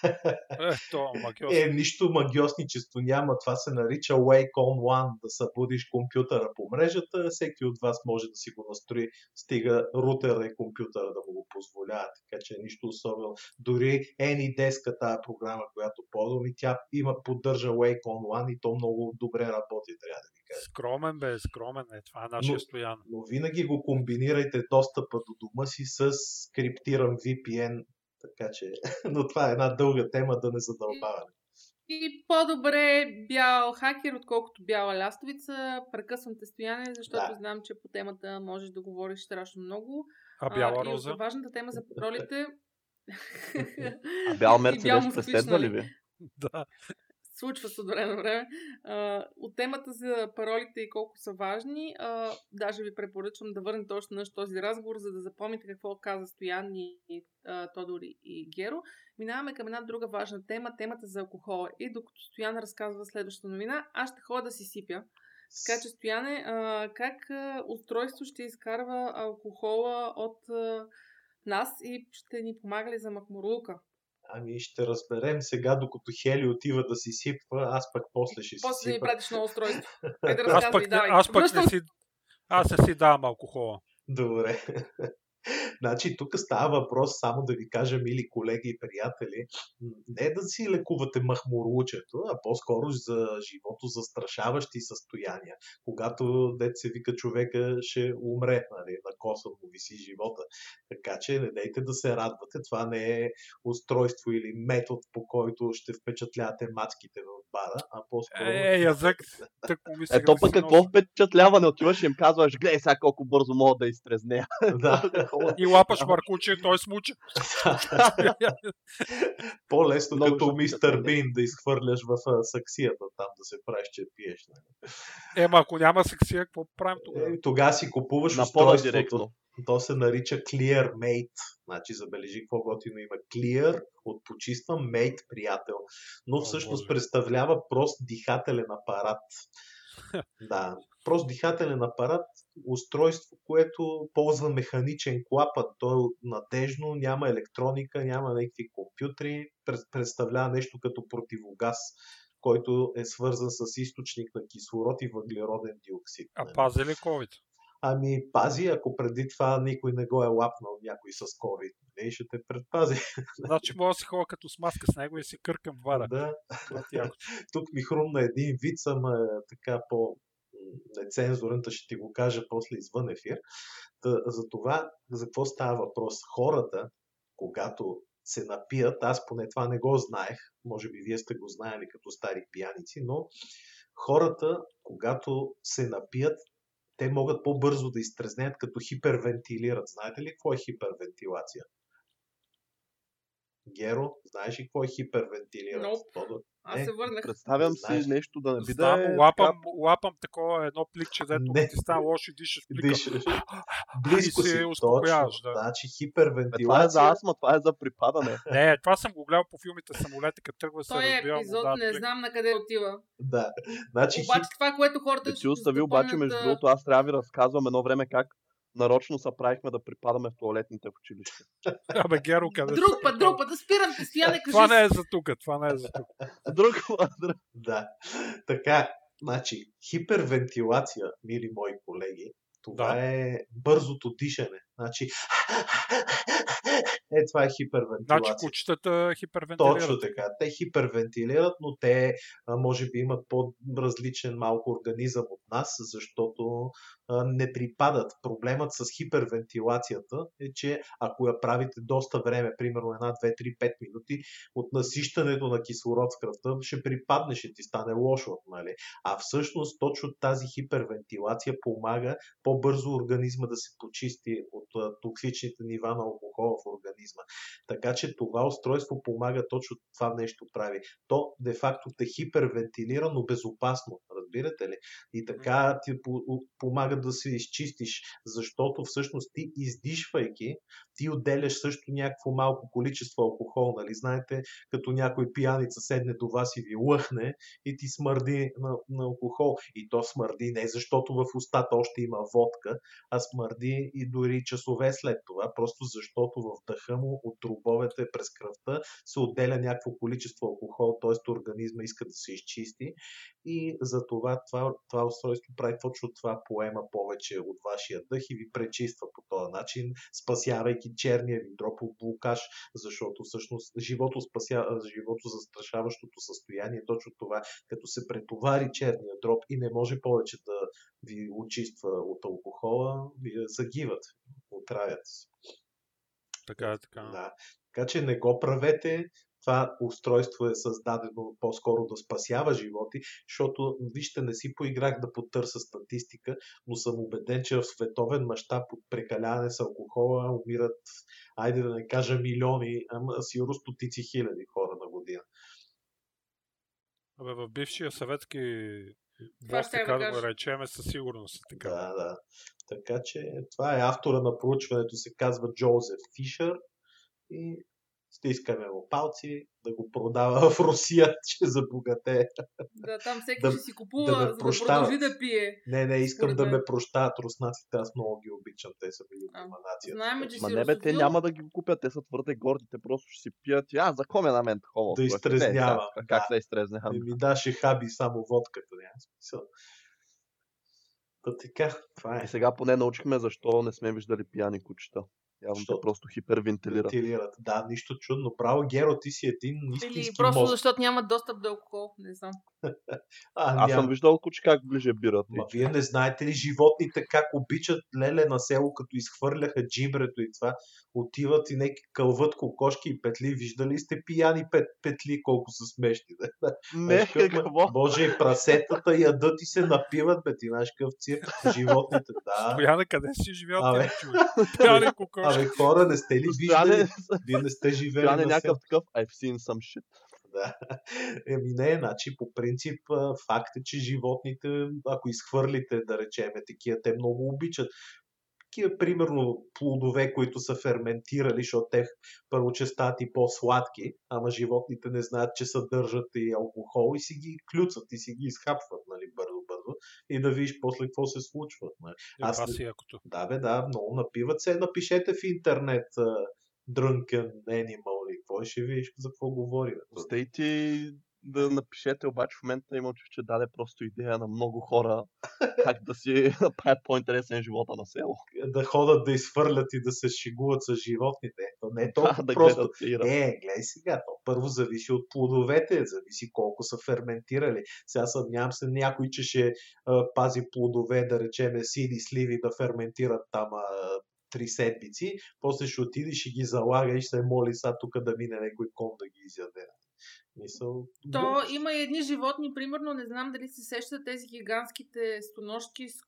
Е, то магиосно. Е, нищо магиосничество няма. Това се нарича Wake on One, да събудиш компютъра по мрежата. Всеки от вас може да си го настрои, стига рутера и компютъра да му го позволяват. Така че нищо особено. Дори AnyDesk, тази програма, която ползвам, и тя има, поддържа Wake on One и то много добре работи, трябва да ви кажа. Скромен бе, скромен е. Това е нашия Но- стоян. Но винаги го комбинирайте достъпа до дома си с криптиран VPN, така че, но това е една дълга тема да не задълбаваме. И по-добре бял хакер, отколкото бяла лястовица. Прекъсвам те стояне, защото Да. знам, че по темата можеш да говориш страшно много. А бяла и роза? важната тема за паролите... А бял И Мерцедес преследва ли ви? Да. Случва се от време на време. От темата за паролите и колко са важни, а, даже ви препоръчвам да върнете още на този разговор, за да запомните какво каза Стоян и, Тодор и- Геро. Минаваме към една друга важна тема, темата за алкохола. И докато Стоян разказва следващата новина, аз ще ходя да си сипя. Така че, Стояне, как устройство ще изкарва алкохола от нас и ще ни помага ли за махмурлука? Ами ще разберем сега, докато Хели отива да си сипва, аз пък после ще си После ни пратиш ново устройство. Е, да Аз пък, не- давай. аз пък Връщам не си... Аз не си давам алкохола. Добре. Значи тук става въпрос, само да ви кажа, мили колеги и приятели, не да си лекувате махмурлучето, а по-скоро за живото застрашаващи състояния. Когато дет се вика човека ще умре, нали, на коса му виси живота. Така че не дейте да се радвате, това не е устройство или метод по който ще впечатлявате мацките в бара, а по-скоро... Е, язък. Ми сега Ето да пък какво впечатляване, отиваш и им казваш, гледай сега колко бързо мога да изтрезнея. да. И лапаш маркуче, той смуча. По-лесно Много като мистер впечатление. Бин да изхвърляш в саксията там да се правиш, че пиеш. Нали? Ема, ако няма сексия, какво правим тогава? Е, тогава си купуваш На устройството. директно. То се нарича Clear Mate. Значи забележи какво готино има. Clear от почиства Mate приятел. Но О, всъщност Боже. представлява прост дихателен апарат. Да, прост дихателен апарат, устройство, което ползва механичен клапан. То е надежно, няма електроника, няма някакви компютри, пред- представлява нещо като противогаз, който е свързан с източник на кислород и въглероден диоксид. А нали? пази ли COVID? Ами пази, ако преди това никой не го е лапнал някой с COVID, нали, ще те предпази. Значи мога да си ходя като с маска с него и си къркам в бара. Да. Тук ми хрумна един вид, е така по нецензурен, ще ти го кажа после извън ефир. Та, за това, за какво става въпрос? Хората, когато се напият, аз поне това не го знаех, може би вие сте го знаели като стари пияници, но хората, когато се напият, те могат по-бързо да изтрезнеят, като хипервентилират. Знаете ли какво е хипервентилация? Геро, знаеш ли какво е хипервентилират? Nope. Аз Е, се върнах. Представям Знаеш. си нещо да не би да е лапам, лапам такова едно пликче, дето Не. ти става лошо и дишаш плика. Дишаш. Близко си, успокояваш, точно. да. Значи Бе, това е за хипервентилация. астма, това е за припадане. Не, това съм го гледал по филмите самолети, като тръгва да се Той е разбива епизод, вода. не знам на къде отива. Да. Значи Обаче това, което хората Е, ти остави, обаче, между другото, аз трябва да ви разказвам едно време как нарочно се правихме да припадаме в туалетните в училище. Абе, Геро, къде Друг път, друг път, да спирам те, Стояне, кажи Това не е за тук, това не е за тук. Друг, друг. Да. Така, значи, хипервентилация, мили мои колеги, това Да. е бързото дишане. Значи, е, това е хипервентилация. Значи кучетата хипервентилират. Точно така. Те хипервентилират, но те може би имат по-различен малко организъм от нас, защото не припадат. Проблемът с хипервентилацията е, че ако я правите доста време, примерно една, 2, 3, 5 минути, от насищането на кислород в кръвта ще припадне, ще ти стане лошо. Нали? А всъщност точно тази хипервентилация помага по-бързо организма да се почисти от а, токсичните нива на алкохола в организма. Така че това устройство помага точно това нещо прави. То де-факто те хипервентилира, но безопасно. Разбирате ли? И така ти по- помага да се изчистиш, защото всъщност ти издишвайки, ти отделяш също някакво малко количество алкохол, нали? Знаете, като някой пияница седне до вас и ви лъхне и ти смърди на, на алкохол. И то смърди не защото в устата още има водка, а смърди и дори часове след това, просто защото в дъха му от трубовете през кръвта се отделя някакво количество алкохол, т.е. организма иска да се изчисти и за това, това, това устройство прави точно това, поема повече от вашия дъх и ви пречиства по този начин, спасявайки черния ви дроп от блокаж, защото всъщност живото, спася, живото застрашаващото състояние е точно това, като се претовари черния дроп и не може повече да ви очиства от алкохола, ви загиват, отравят. Така е, така. Да. Така че не го правете, това устройство е създадено по-скоро да спасява животи, защото, вижте, не си поиграх да потърся статистика, но съм убеден, че в световен мащаб от прекаляване с алкохола умират, айде да не кажа милиони, ама сигурно стотици хиляди хора на година. Абе, в бившия съветски ще така да го речеме, със сигурност е така. Да, да. Така че това е автора на проучването, се казва Джозеф Фишер и стискаме му палци да го продава в Русия, че забогате. Да, там всеки Да- ще си купува, да за да продължи да пие. Не, не, искам да ме прощават руснаците, аз много ги обичам, те са били А, от нацията. Знаем, че Ма си не бе, те няма да ги го купят, те са твърде горди, те просто ще си пият. А, за коме на мен такова? Да устройство? Не, изтрезнява, сега, Как да. да изтрезне? Не ми даше хаби само водката, няма смисъл. Та така, това е. И сега поне научихме защо не сме виждали пияни кучета. Явно Защото просто хипервентилират. Вентилират. Да, нищо чудно. Право, Геро, ти си един Или истински просто мозък. защото нямат достъп до алкохол. Не знам. А, Аз няма. съм виждал куче как ближе бират. Ма вие не знаете ли животните как обичат леле на село, като изхвърляха джибрето и това, отиват и неки кълват кокошки и петли. Виждали сте пияни пет, петли, колко са смешни. Да? Не, ма, какво? Боже, и прасетата ядат и се напиват, бе, ти знаеш какъв цирк. Животните, да. Стояне, къде си живял Абе. Пяне кокошки. Абе, хора, не сте ли виждали? Вие не сте живели на някакъв такъв I've seen some shit. Да. Еми не, значи по принцип факт е, че животните, ако изхвърлите, да речем, такива, те много обичат. Такива, примерно, плодове, които са ферментирали, защото те първо, че стават и по-сладки, ама животните не знаят, че съдържат и алкохол и си ги клюцат и си ги изхапват, нали, бързо-бързо и да видиш после какво се случва. Нали. Аз Аз си якото. Да, бе, да, много напиват се. Напишете в интернет Drunken Animal или какво и ще видиш за какво говорим. Стейте да напишете, обаче в момента има че даде просто идея на много хора как да си направят по-интересен живота на село. да ходят да изфърлят и да се шегуват с животните. То не е толкова да просто. гледат и Е, гледай сега, то първо зависи от плодовете, зависи колко са ферментирали. Сега съмнявам се някой, че ще а, пази плодове, да речеме сини сливи да ферментират там а, три седмици, после ще отиде, ще ги залага и ще моли сега тук да мине някой кон да ги изяде. Мисъл, То има и едни животни, примерно, не знам дали се сещат тези гигантските стоножки се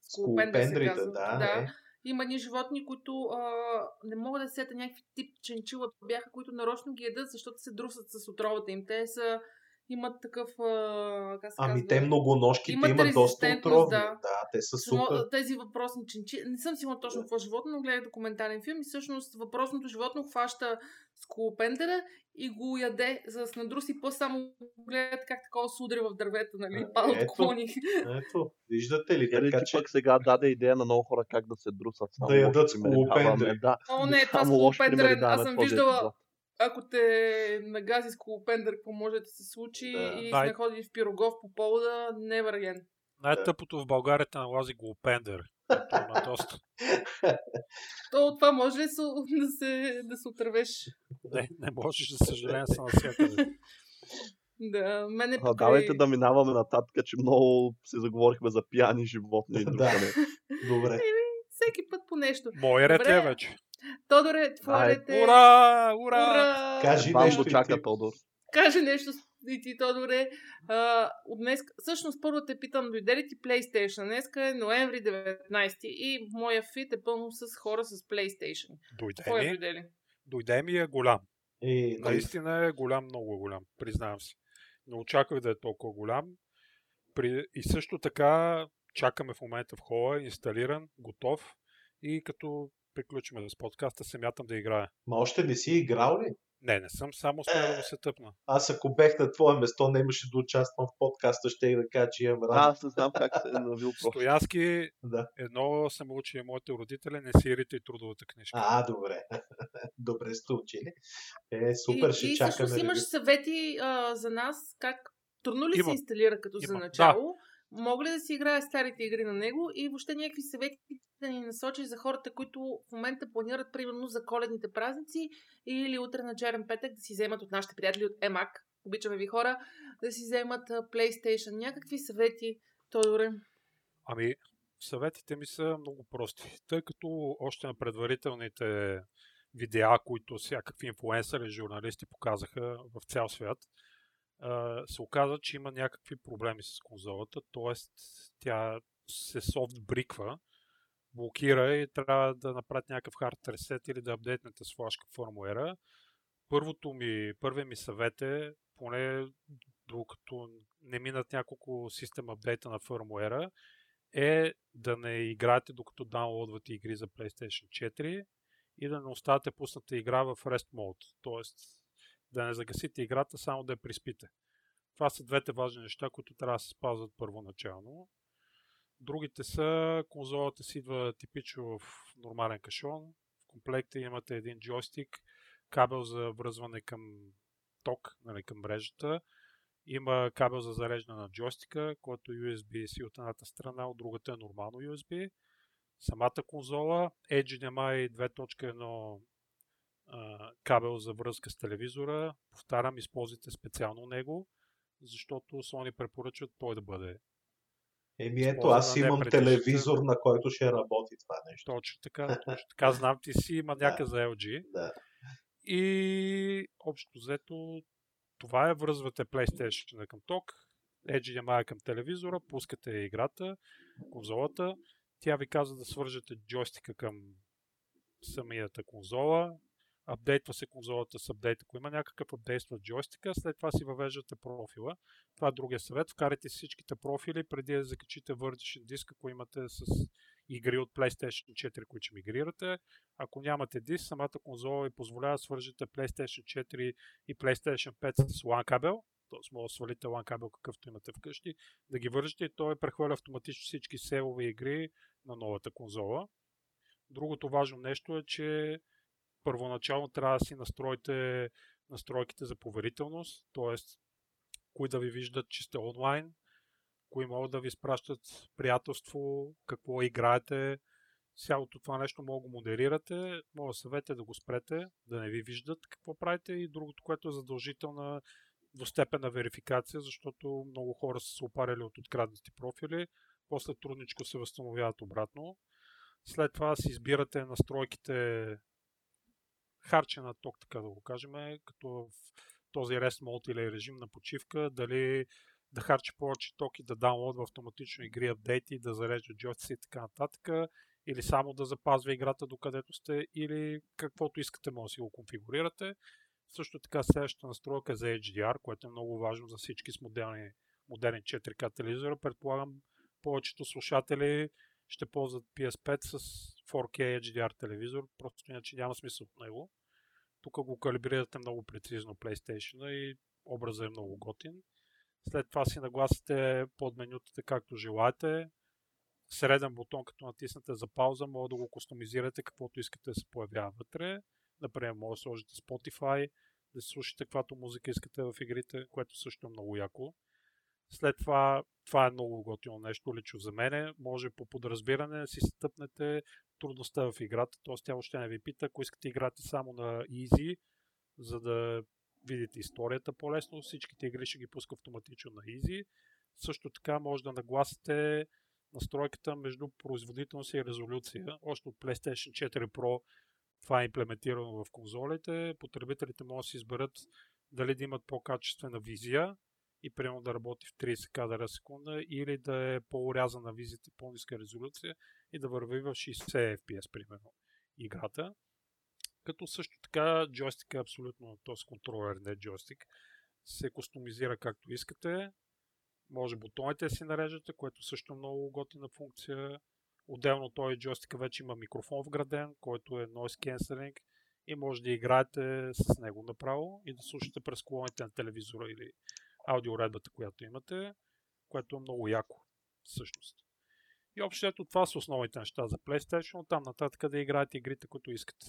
Скулопендрите, казват. да, да. е. Има едни животни, които а, не мога да се сета някакви тип ченчила бяха, които нарочно ги ядат, защото се друсат с отровата им. Те са, имат такъв, а, как се Ами казва, те многоножките Имат имат, доста отровни. да. да, те са супер. тези въпросни ченчи. Не съм сигурна точно Да. какво е животно, но гледах документален филм и всъщност въпросното животно хваща скулопендера и го яде, за да се надруси, после само гледат как такова се удря в дървета, нали? А, Падат ето. клони. Ето, виждате ли? Или Така ти че пък сега даде идея на много хора как да се друсат. Само Да ядат скулопендри. Да, О, не, това примери скулопендерен. Аз съм виждала, ако те нагази скулопендър, какво може да се случи Да. и Дай. сме ходили в пирогов по повода, never again. Най-тъпото в България те налази доста. То от това може ли се, да се, да се отървеш? Не, не можеш, за съжаление, са навсякъде. Да, мене А, покрай... давайте да минаваме нататък, че много се заговорихме за пияни животни и Да. другаде. добре. Всеки път по нещо. Мой ред е вече. Тодоре, твой Ай, ред е... Ура! Ура! Ура! Кажи Вам нещо чака. Тодор. Кажи нещо и ти, Тодоре. А, от днес, всъщност първо те питам, дойде ли ти PlayStation? Днеска е ноември 19 и моя фит е пълно с хора с PlayStation. Дойде Твой е ми, дойде ли? дойде ми е голям. И, Наистина е голям, много голям, признавам си. Не очаквах да е толкова голям. При... И също така чакаме в момента в хола, инсталиран, готов. И като приключим с подкаста, се мятам да играя. Ма още не си играл ли? Не, не съм, само успя да се тъпна. Аз ако бех на твое место, не имаше да участвам в подкаста, ще и да кажа, че имам А, радост. аз не знам как се е навил просто. Стоянски, Да. едно съм учили моите родители, не си ритай трудовата книжка. А, добре. добре сте учили. Е, супер, и, ще и чакаме. всъщност имаш ревю. съвети а, за нас, как трудно ли се Имам. инсталира като за Имам, да. Мога ли да си играя старите игри на него и въобще някакви съвети да ни насочиш за хората, които в момента планират примерно за коледните празници или утре на черен петък да си вземат от нашите приятели от EMAC, обичаме ви хора, да си вземат PlayStation. Някакви съвети, Тодоре. Ами, съветите ми са много прости. Тъй като още на предварителните видеа, които всякакви инфлуенсъри, журналисти показаха в цял свят, се оказа, че има някакви проблеми с конзолата, т.е. тя се софт бриква, блокира и трябва да направят някакъв хард ресет или да апдейтнете с флашка фърмуера. Първото ми, първият ми съвет е, поне докато не минат няколко систем апдейта на фърмуера, е да не играете докато даунлодвате игри за PlayStation 4 и да не оставате пусната игра в REST mode, т.е. да не загасите играта, само да я приспите. Това са двете важни неща, които трябва да се спазват първоначално. Другите са, конзолата си идва типично в нормален кашон. В комплекта имате един джойстик, кабел за връзване към ток, нали, към мрежата. Има кабел за зареждане на джойстика, който е USB-C от едната страна, от другата е нормално USB. Самата конзола HDMI 2.1 а, кабел за връзка с телевизора. Повтарям, използвайте специално него, защото Sony препоръчват той да бъде Еми ето, аз имам телевизор, на който ще работи това нещо. точно така. Точно така. Знам, ти си маняка за LG. Да. И общо взето това е, връзвате PlayStation към ток, HDMI към телевизора, пускате играта, конзолата, тя ви казва да свържете джойстика към самията конзола, апдейтва се конзолата с апдейт, ако има някакъв апдейт в джойстика, след това си въвеждате профила. Това е другия съвет. Вкарайте си всичките профили преди да закачите върдишен диск, ако имате с игри от PlayStation 4, които мигрирате. Ако нямате диск, самата конзола ви позволява да свържете PlayStation 4 и PlayStation 5 с LAN кабел, т.е. може да свалите LAN кабел, какъвто имате вкъщи, да ги вържете и той прехвърля автоматично всички селови игри на новата конзола. Другото важно нещо е, че първоначално трябва да си настроите настройките за поверителност, т.е. кои да ви виждат, че сте онлайн, кои могат да ви изпращат приятелство, какво играете. Цялото това нещо мога да модерирате, мога да съвете да го спрете, да не ви виждат какво правите и другото, което е задължителна двустепенна верификация, защото много хора са се опаряли от откраднати профили, после трудничко се възстановяват обратно. След това си избирате настройките харче на ток, така да го кажем, като в този REST mode или режим на почивка, дали да харчи повече ток и да даунлодва автоматично игри, апдейти, да зарежда джойстици и така нататък, или само да запазва играта докъдето сте, или каквото искате, може да си го конфигурирате. Също така следващата настройка е за HDR, което е много важно за всички с моделни, модерни 4K телевизора. Предполагам, повечето слушатели ще ползват PS5 с 4K HDR телевизор, просто иначе няма смисъл от него. Тук го калибрирате много прецизно PlayStation и образът е много готин. След това си нагласите под менютата както желаете. Среден бутон, като натиснете за пауза, може да го кустомизирате каквото искате да се появява вътре. Например, може да сложите Spotify, да слушате каквато музика искате в игрите, което също е много яко. След това, това е много готино нещо лично за мене. Може по подразбиране да си стъпнете трудността в играта, т.е. тя още не ви пита, ако искате играте само на Easy, за да видите историята по-лесно, всичките игри ще ги пуска автоматично на Easy. Също така може да нагласите настройката между производителност и резолюция. Още от PlayStation 4 Pro това е имплементирано в конзолите. Потребителите могат да си изберат дали да имат по-качествена визия и примерно да работи в 30 кадра секунда или да е по-урязана визията по-ниска резолюция и да върви в 60 FPS примерно играта. Като също така джойстик е абсолютно, т.е. контролер, не джойстик, се кустомизира както искате. Може бутоните си нареждате, което също е много готина функция. Отделно той джойстика вече има микрофон вграден, който е noise cancelling и може да играете с него направо и да слушате през колоните на телевизора или аудиоредбата, която имате, което е много яко всъщност. И общо ето това са основните неща за PlayStation, там нататък да играете игрите, които искате.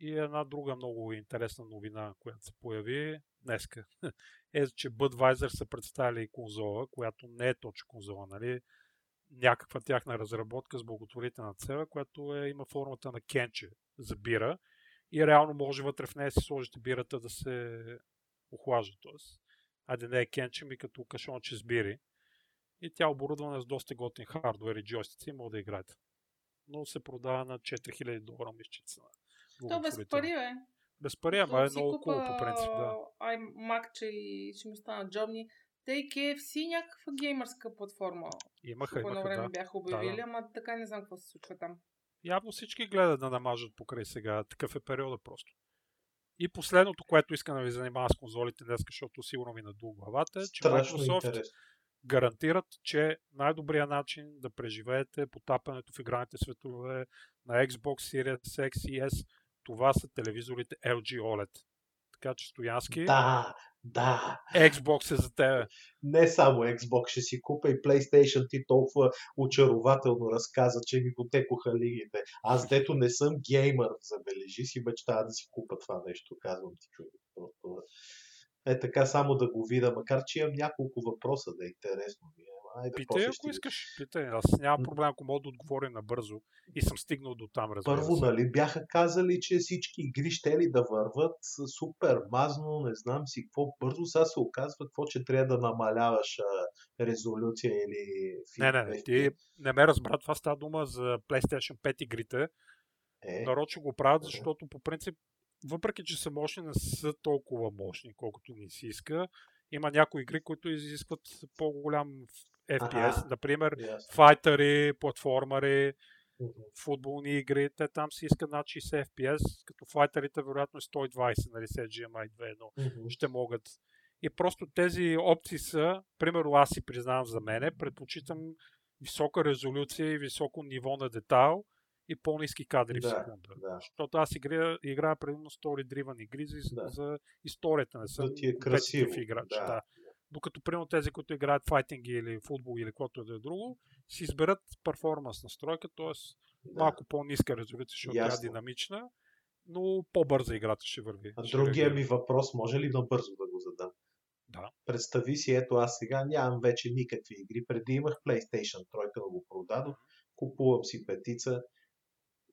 И една друга много интересна новина, която се появи днеска, е, че Budweiser са представили конзола, която не е точно конзола, нали? някаква тяхна разработка с благотворителна цел, която е, има формата на кенче за бира и реално може вътре в нея си сложите бирата да се охлажда. Тоест, айде не е кенче ми като кашонче с бири. И тя оборудвана с доста готин хардвер и джойстици и може да играете. Но се продава на 4000 долара, мисля, То без пари, бе. Без пари, ама е много кул по принцип, да. Ай, макче и ще ми станат джобни. Те и KFC някаква геймърска платформа. Имаха, имаха, време да. бяха обявили, Да, да. ама така не знам какво се случва там. Явно всички гледат да намажат покрай сега. Такъв е периода просто. И последното, което искам да ви занимава с конзолите днес, защото сигурно ви надул главата, е, че Страшно Microsoft интересно. гарантират, че най-добрият начин да преживеете потапането в игралните светове на Xbox Series X и S, това са телевизорите LG OLED. Така че Стоянски, Да, да. Xbox е за тебе. Не само Xbox ще си купа и PlayStation ти толкова очарователно разказа, че ми потекоха лигите. Аз дето не съм геймър, забележи си, мечтая да си купа това нещо, казвам ти човек. Просто е така само да го видя, макар че имам няколко въпроса, да е интересно ми. е. Питай, ако ще искаш, питай. Аз нямам проблем, ако мога да отговоря набързо и съм стигнал до там, разбира Първо, нали, бяха казали, че всички игри ще ли да върват супер мазно, не знам си какво. Бързо сега се оказва какво, че трябва да намаляваш а, резолюция или Не, не, не, ти не ме разбра, това става дума за PlayStation 5 игрите. Е, Нарочно го правят, Добре. защото по принцип, въпреки че са мощни, не са толкова мощни, колкото ни си иска. Има някои игри, които изискват по-голям FPS. Аха. Например, ясно. файтери, платформери, футболни игри, те там си искат над 60 FPS, като файтерите вероятно е 120, нали, с GMI 2.1 Мгм. ще могат. И просто тези опции са, примерно аз си признавам за мене, предпочитам висока резолюция и високо ниво на детайл и по-низки кадри в Да, секунда. да. Защото аз играя, играя предимно story-driven игри за, Да. за историята, не съм Да ти е красиво. играч. Да. Да. Докато, примерно, тези, които играят файтинги или футбол или каквото и да е друго, си изберат перформанс настройка, т.е. Да. малко по-ниска резолюция, тя е динамична, но по-бърза играта ще върви. А ще другия ми въпрос, може ли набързо да го задам? Да. Представи си, ето аз сега нямам вече никакви игри. Преди имах PlayStation 3, да го продадох. Купувам си петица.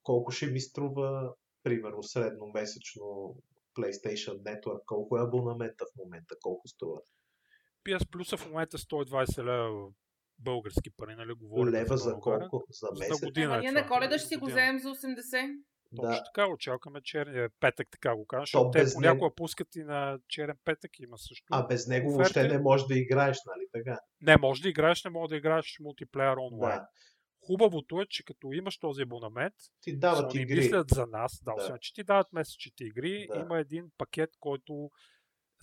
Колко ще ми струва, примерно, средномесечно PlayStation Network? Колко е абонамента в момента? Колко струва? PS Plus в момента 120 лева български пари, нали говорим Лева за колко? За За месец? година. Ама е ние на коледа нали, ще си го година. вземем за 80. Точно Да. така, очакваме черния петък, така го кажа, То защото те без понякога него- пускат и на черен петък има също. А без него оферти. въобще не можеш да играеш, нали така? Не, може да играеш, не може да играеш мултиплеер онлайн. Да. Хубавото е, че като имаш този абонамент, Ти дават Sony игри. мислят за нас, да, Да. освен, че ти дават месечните игри, Да. има един пакет, който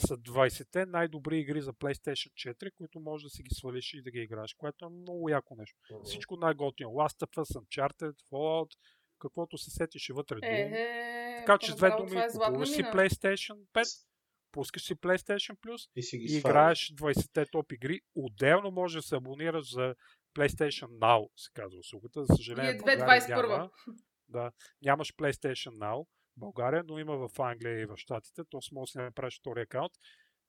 са 20-те най-добри игри за PlayStation 4, които можеш да си ги свалиш и да ги играеш, което е много яко нещо. Мгм. Всичко най-готино. Last of Us, Uncharted, Fallout, каквото се сетиш е вътре. Е, Така че с две думи, е купуваш си. PlayStation 5, пускаш си PlayStation Plus И си ги и играеш 20-те топ игри. Отделно може да се абонираш за PlayStation Now, се казва услугата. За съжаление, И е в България 2021. няма. Да, нямаш PlayStation Now България, но има в Англия и в Штатите. То може да си направиш втори акаунт.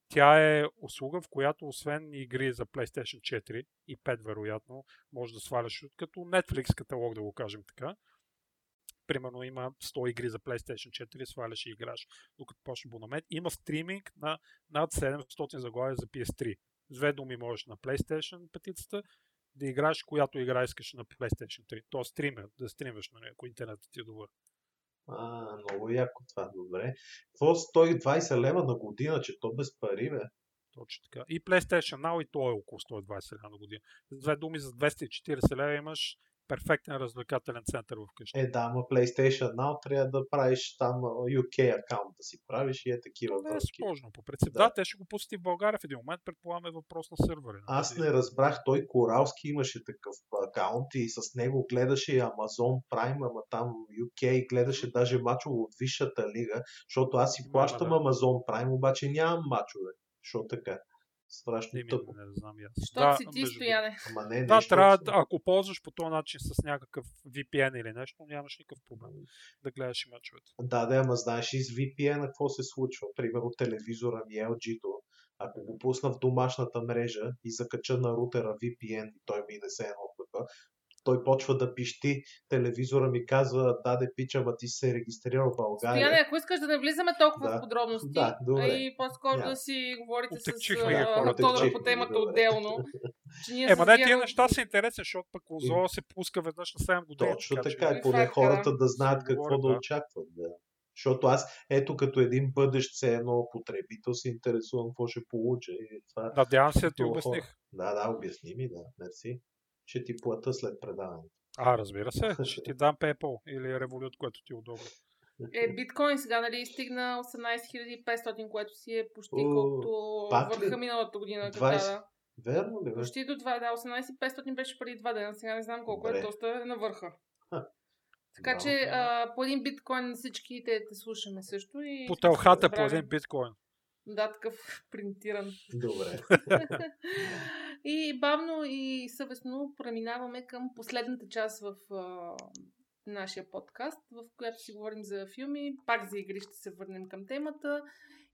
Тя е услуга, в която освен игри за PlayStation 4 и 5 вероятно, може да сваляш като Netflix каталог, да го кажем така. Примерно има 100 игри за PlayStation 4, сваляш и играш, докато почне абонамент. Има стриминг на над 700 заглавия за PS3. С две думи можеш на PlayStation петицата да играеш, която игра искаш на PlayStation 3. То стриме, да стримваш на нея, ако интернетът ти е добър. А, много яко това, добре. Какво 120 лева на година, че то без пари, бе? Точно така. И PlayStation Now и то е около 120 лева на година. С две думи за 240 лева имаш перфектен развлекателен център вкъщи. Е, да, ама PlayStation Now трябва да правиш там UK аккаунт да си правиш и е такива Не е връзки. сложно, по принцип. Да. Да. те ще го пустят и в България в един момент, предполагаме въпрос на сървъри. нали? Аз не разбрах, той Коралски имаше такъв акаунт и с него гледаше и Amazon Prime, ама там UK гледаше даже мачове от Висшата лига, защото аз си Да, плащам да. Amazon Prime, обаче нямам мачове. Що така? Страшно Еми, тъпо. не знам и аз. Защото си ти между стояне. Ама не, Да, трябва, съм- ако ползваш по този начин с някакъв VPN или нещо, нямаш никакъв проблем да гледаш и мачовете. Да, да, ама знаеш и с VPN какво се случва. Примерно телевизора ми LG-то, ако го пусна в домашната мрежа и закача на рутера VPN и той ми изнесе едно тук, той почва да пищи. Телевизора ми казва, даде пича, ама ти се регистрирал в България. Стояне, ако искаш да не влизаме толкова Да. в подробности, Да, добре. и по-скоро Няма. да си говорите Отекчихме с. Тодор по темата добре. отделно. Че ние Ема с не, тия неща са интересни, защото пък Лозо се пуска веднъж на 7 години. Точно така така, И поне факт, хората да. знаят какво да да. очакват. Да. Защото аз, ето като един бъдещ все едно потребител, се интересувам какво ще получа. И това, Надявам се, да ти обясних. Да, да, обясни ми, да. Мерси. Ще ти плата след предаването. А, разбира се, ще ти дам PayPal или Revolut, което ти е удобно. Е, биткоин сега, нали, стигна 18 500, което си е почти О, колкото върха миналата година. 20? Да, да. Верно ли? Почти до 2, да, 18 500 беше преди 2 дена, сега не знам колко Добре. е, доста е на върха. Ха. Така Браво. че а, по един биткоин всички те, те слушаме също. И По телхата по един биткоин. Да, такъв принтиран. Добре. и бавно и съвестно преминаваме към последната част в а, нашия подкаст, в която си говорим за филми. Пак за игри ще се върнем към темата.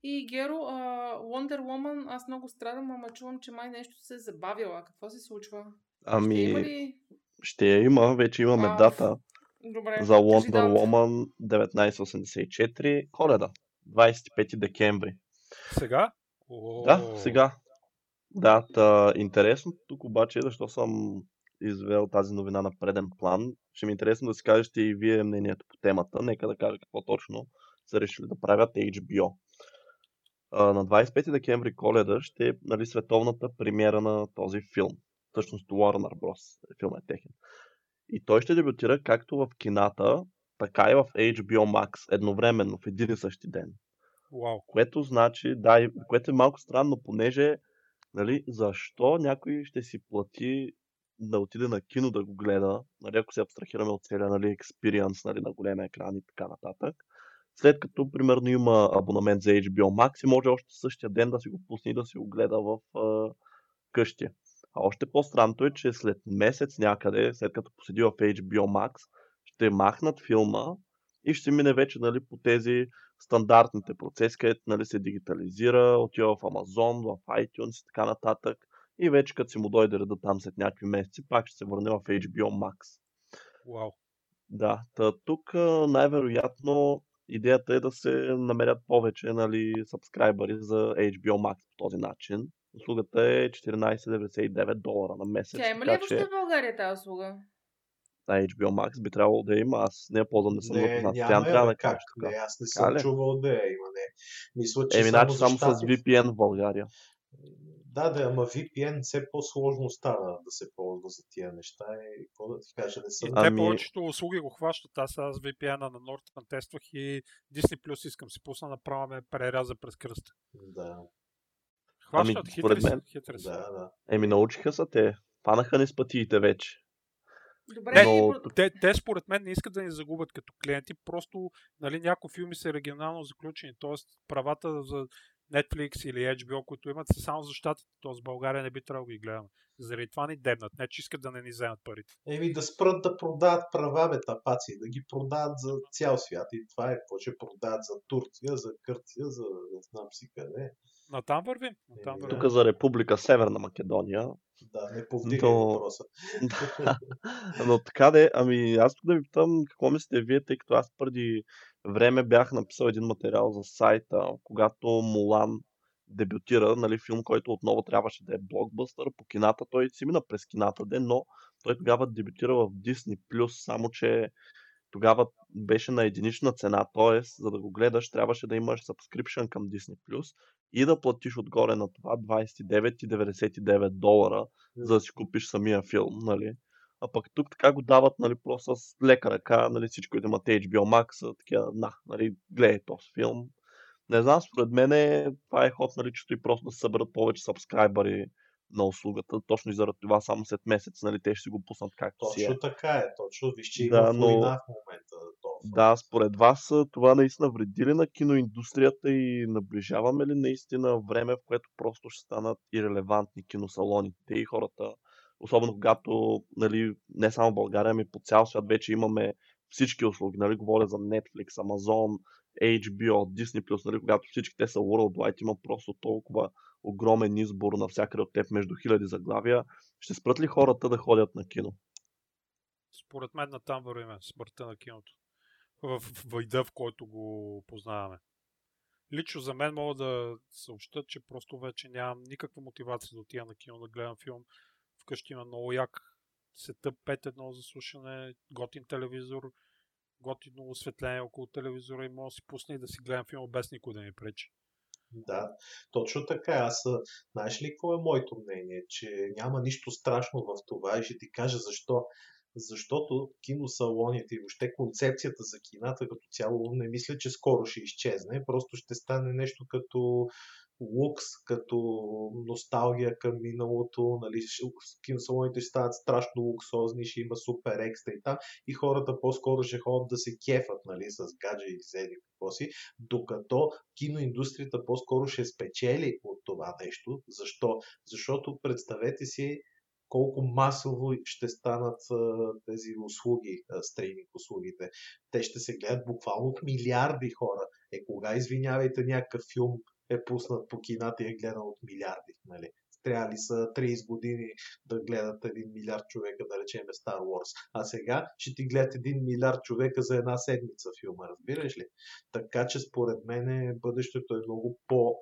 И Геро, а, Wonder Woman, аз много страдам, ама чувам, че май нещо се е забавила. Какво се случва? Ще има Ами, ли... ще я има, вече имаме Ауф. дата Добре, за Wonder. Woman 1984, коледа, 25 декември. Сега? О, Да, сега. Да, та, интересно тук обаче, е защо съм извел тази новина на преден план. Ще ми е интересно да си кажете и вие мнението по темата. Нека да кажа какво точно са решили да правят HBO. А, на 25 декември коледа ще е нали, световната премиера на този филм. Всъщност Warner Bros. Филм е техен. И той ще дебютира както в кината, така и в HBO Max едновременно в един и същи ден. Вау. Което значи, да, което е малко странно, понеже, нали, защо някой ще си плати да отиде на кино да го гледа, нали, ако се абстрахираме от целия нали, experience нали, на големия екран и така нататък. След като, примерно, има абонамент за HBO Max и може още същия ден да си го пусне и да си го гледа в а, къщи. А още по-странното е, че след месец някъде, след като поседи в HBO Max, ще махнат филма и ще мине вече нали, по тези стандартните процеси, където нали, се дигитализира, отива в Amazon, в iTunes и така нататък. И вече като си му дойде реда там след някакви месеци, пак ще се върне в HBO Max. Вау. Да, та тук най-вероятно идеята е да се намерят повече нали, сабскрайбъри за HBO Max по този начин. Услугата е 14,99 долара на месец. Тя има ли въобще в България тази услуга? На HBO Max би трябвало да има. Аз не я ползвам, не съм Не, запознат. Тя трябва да кажа как? така. Не, аз не съм ли? чувал да я има, не. Мисля, че Еми, само, значи само с VPN в България. Да, да, ама VPN все по-сложно става да се ползва за тия неща. И какво да ти кажа, не съм... И Ами- те повечето услуги го хващат. Аз с VPN-а на Norton тествах и Disney Plus искам си пусна, направо ме преряза през кръста. Да, Хващат, Ами, хитри мен- хитри са. да, да. Еми, научиха са те. Фанаха ни с пътиите вече. Добре, но- Те, те според мен не искат да ни загубят като клиенти, просто нали, някои филми са регионално заключени, т.е. правата за Netflix или HBO, които имат, са само за щатите, т.е. в България не би трябвало да ги гледаме. Заради това ни дебнат, не че искат да не ни вземат парите. Еми да спрат да продават права, бе, тапаци, да ги продават за цял свят. И това е какво ще продават за Турция, за Гърция, за не знам си къде. На там вървим. Тук за Република Северна Македония. Да, не повдигай То- въпроса. Да. Но така де, ами аз тук да ви питам какво мислите вие, тъй като аз преди време бях написал един материал за сайта, когато Мулан дебютира, нали, филм, който отново трябваше да е блокбъстър по кината. Той си мина през кината ден, но той тогава дебютира в Disney+, само че тогава беше на единична цена, т.е. за да го гледаш трябваше да имаш subscription към Disney+, и да платиш отгоре на това 29,99 долара, за да си купиш самия филм, нали? А пък тук така го дават, нали, просто с лека ръка, нали, всичко, които имат HBO Max, такива, на, нали, гледай този филм. Не знам, според мен е, това е ход, нали, чето и просто да се съберат повече сабскрайбъри на услугата. Точно и заради това само след месец, нали, те ще си го пуснат както си е. Точно така е, точно. Виж, че Да, има но- война в момента. Да, според вас това наистина вреди ли на киноиндустрията и наближаваме ли наистина време, в което просто ще станат ирелевантни киносалоните и хората, особено когато, нали, не само България, ами по цял свят вече имаме всички услуги, нали, говоря за Netflix, Amazon, HBO, Disney+, нали, когато всички те са worldwide, има просто толкова огромен избор навсякъде от теб между хиляди заглавия. Ще спрат ли хората да ходят на кино? Според мен на там вървиме смъртта на киното. В въйда, в който го познаваме. Лично за мен мога да съобща, че просто вече нямам никаква мотивация да отида на кино да гледам филм. Вкъщи има много як сетъп 5-1 за слушане, готин телевизор, готино осветление около телевизора и мога да си пусна и да си гледам филма без никой да ми пречи. Да, точно така. Аз, знаеш ли какво е моето мнение? Че няма нищо страшно в това и ще ти кажа защо. Защото киносалоните и въобще концепцията за кината като цяло не мисля, че скоро ще изчезне. Просто ще стане нещо като лукс, като носталгия към миналото. Нали? Киносалоните ще станат страшно луксозни, ще има супер екстра и там. И хората по-скоро ще ходят да се кефат нали? с гадже и зели какво си. Докато киноиндустрията по-скоро ще спечели от това нещо. Защо? Защото представете си колко масово ще станат тези услуги, стриминг услугите. Те ще се гледат буквално от милиарди хора. Е, кога, извинявайте, някакъв филм е пуснат по кината и е гледан от милиарди, нали? Трябва ли са 30 години да гледат един милиард човека, да речем Star Wars. А сега ще ти гледат един милиард човека за една седмица филма, разбираш ли? Така че според мен бъдещето е много по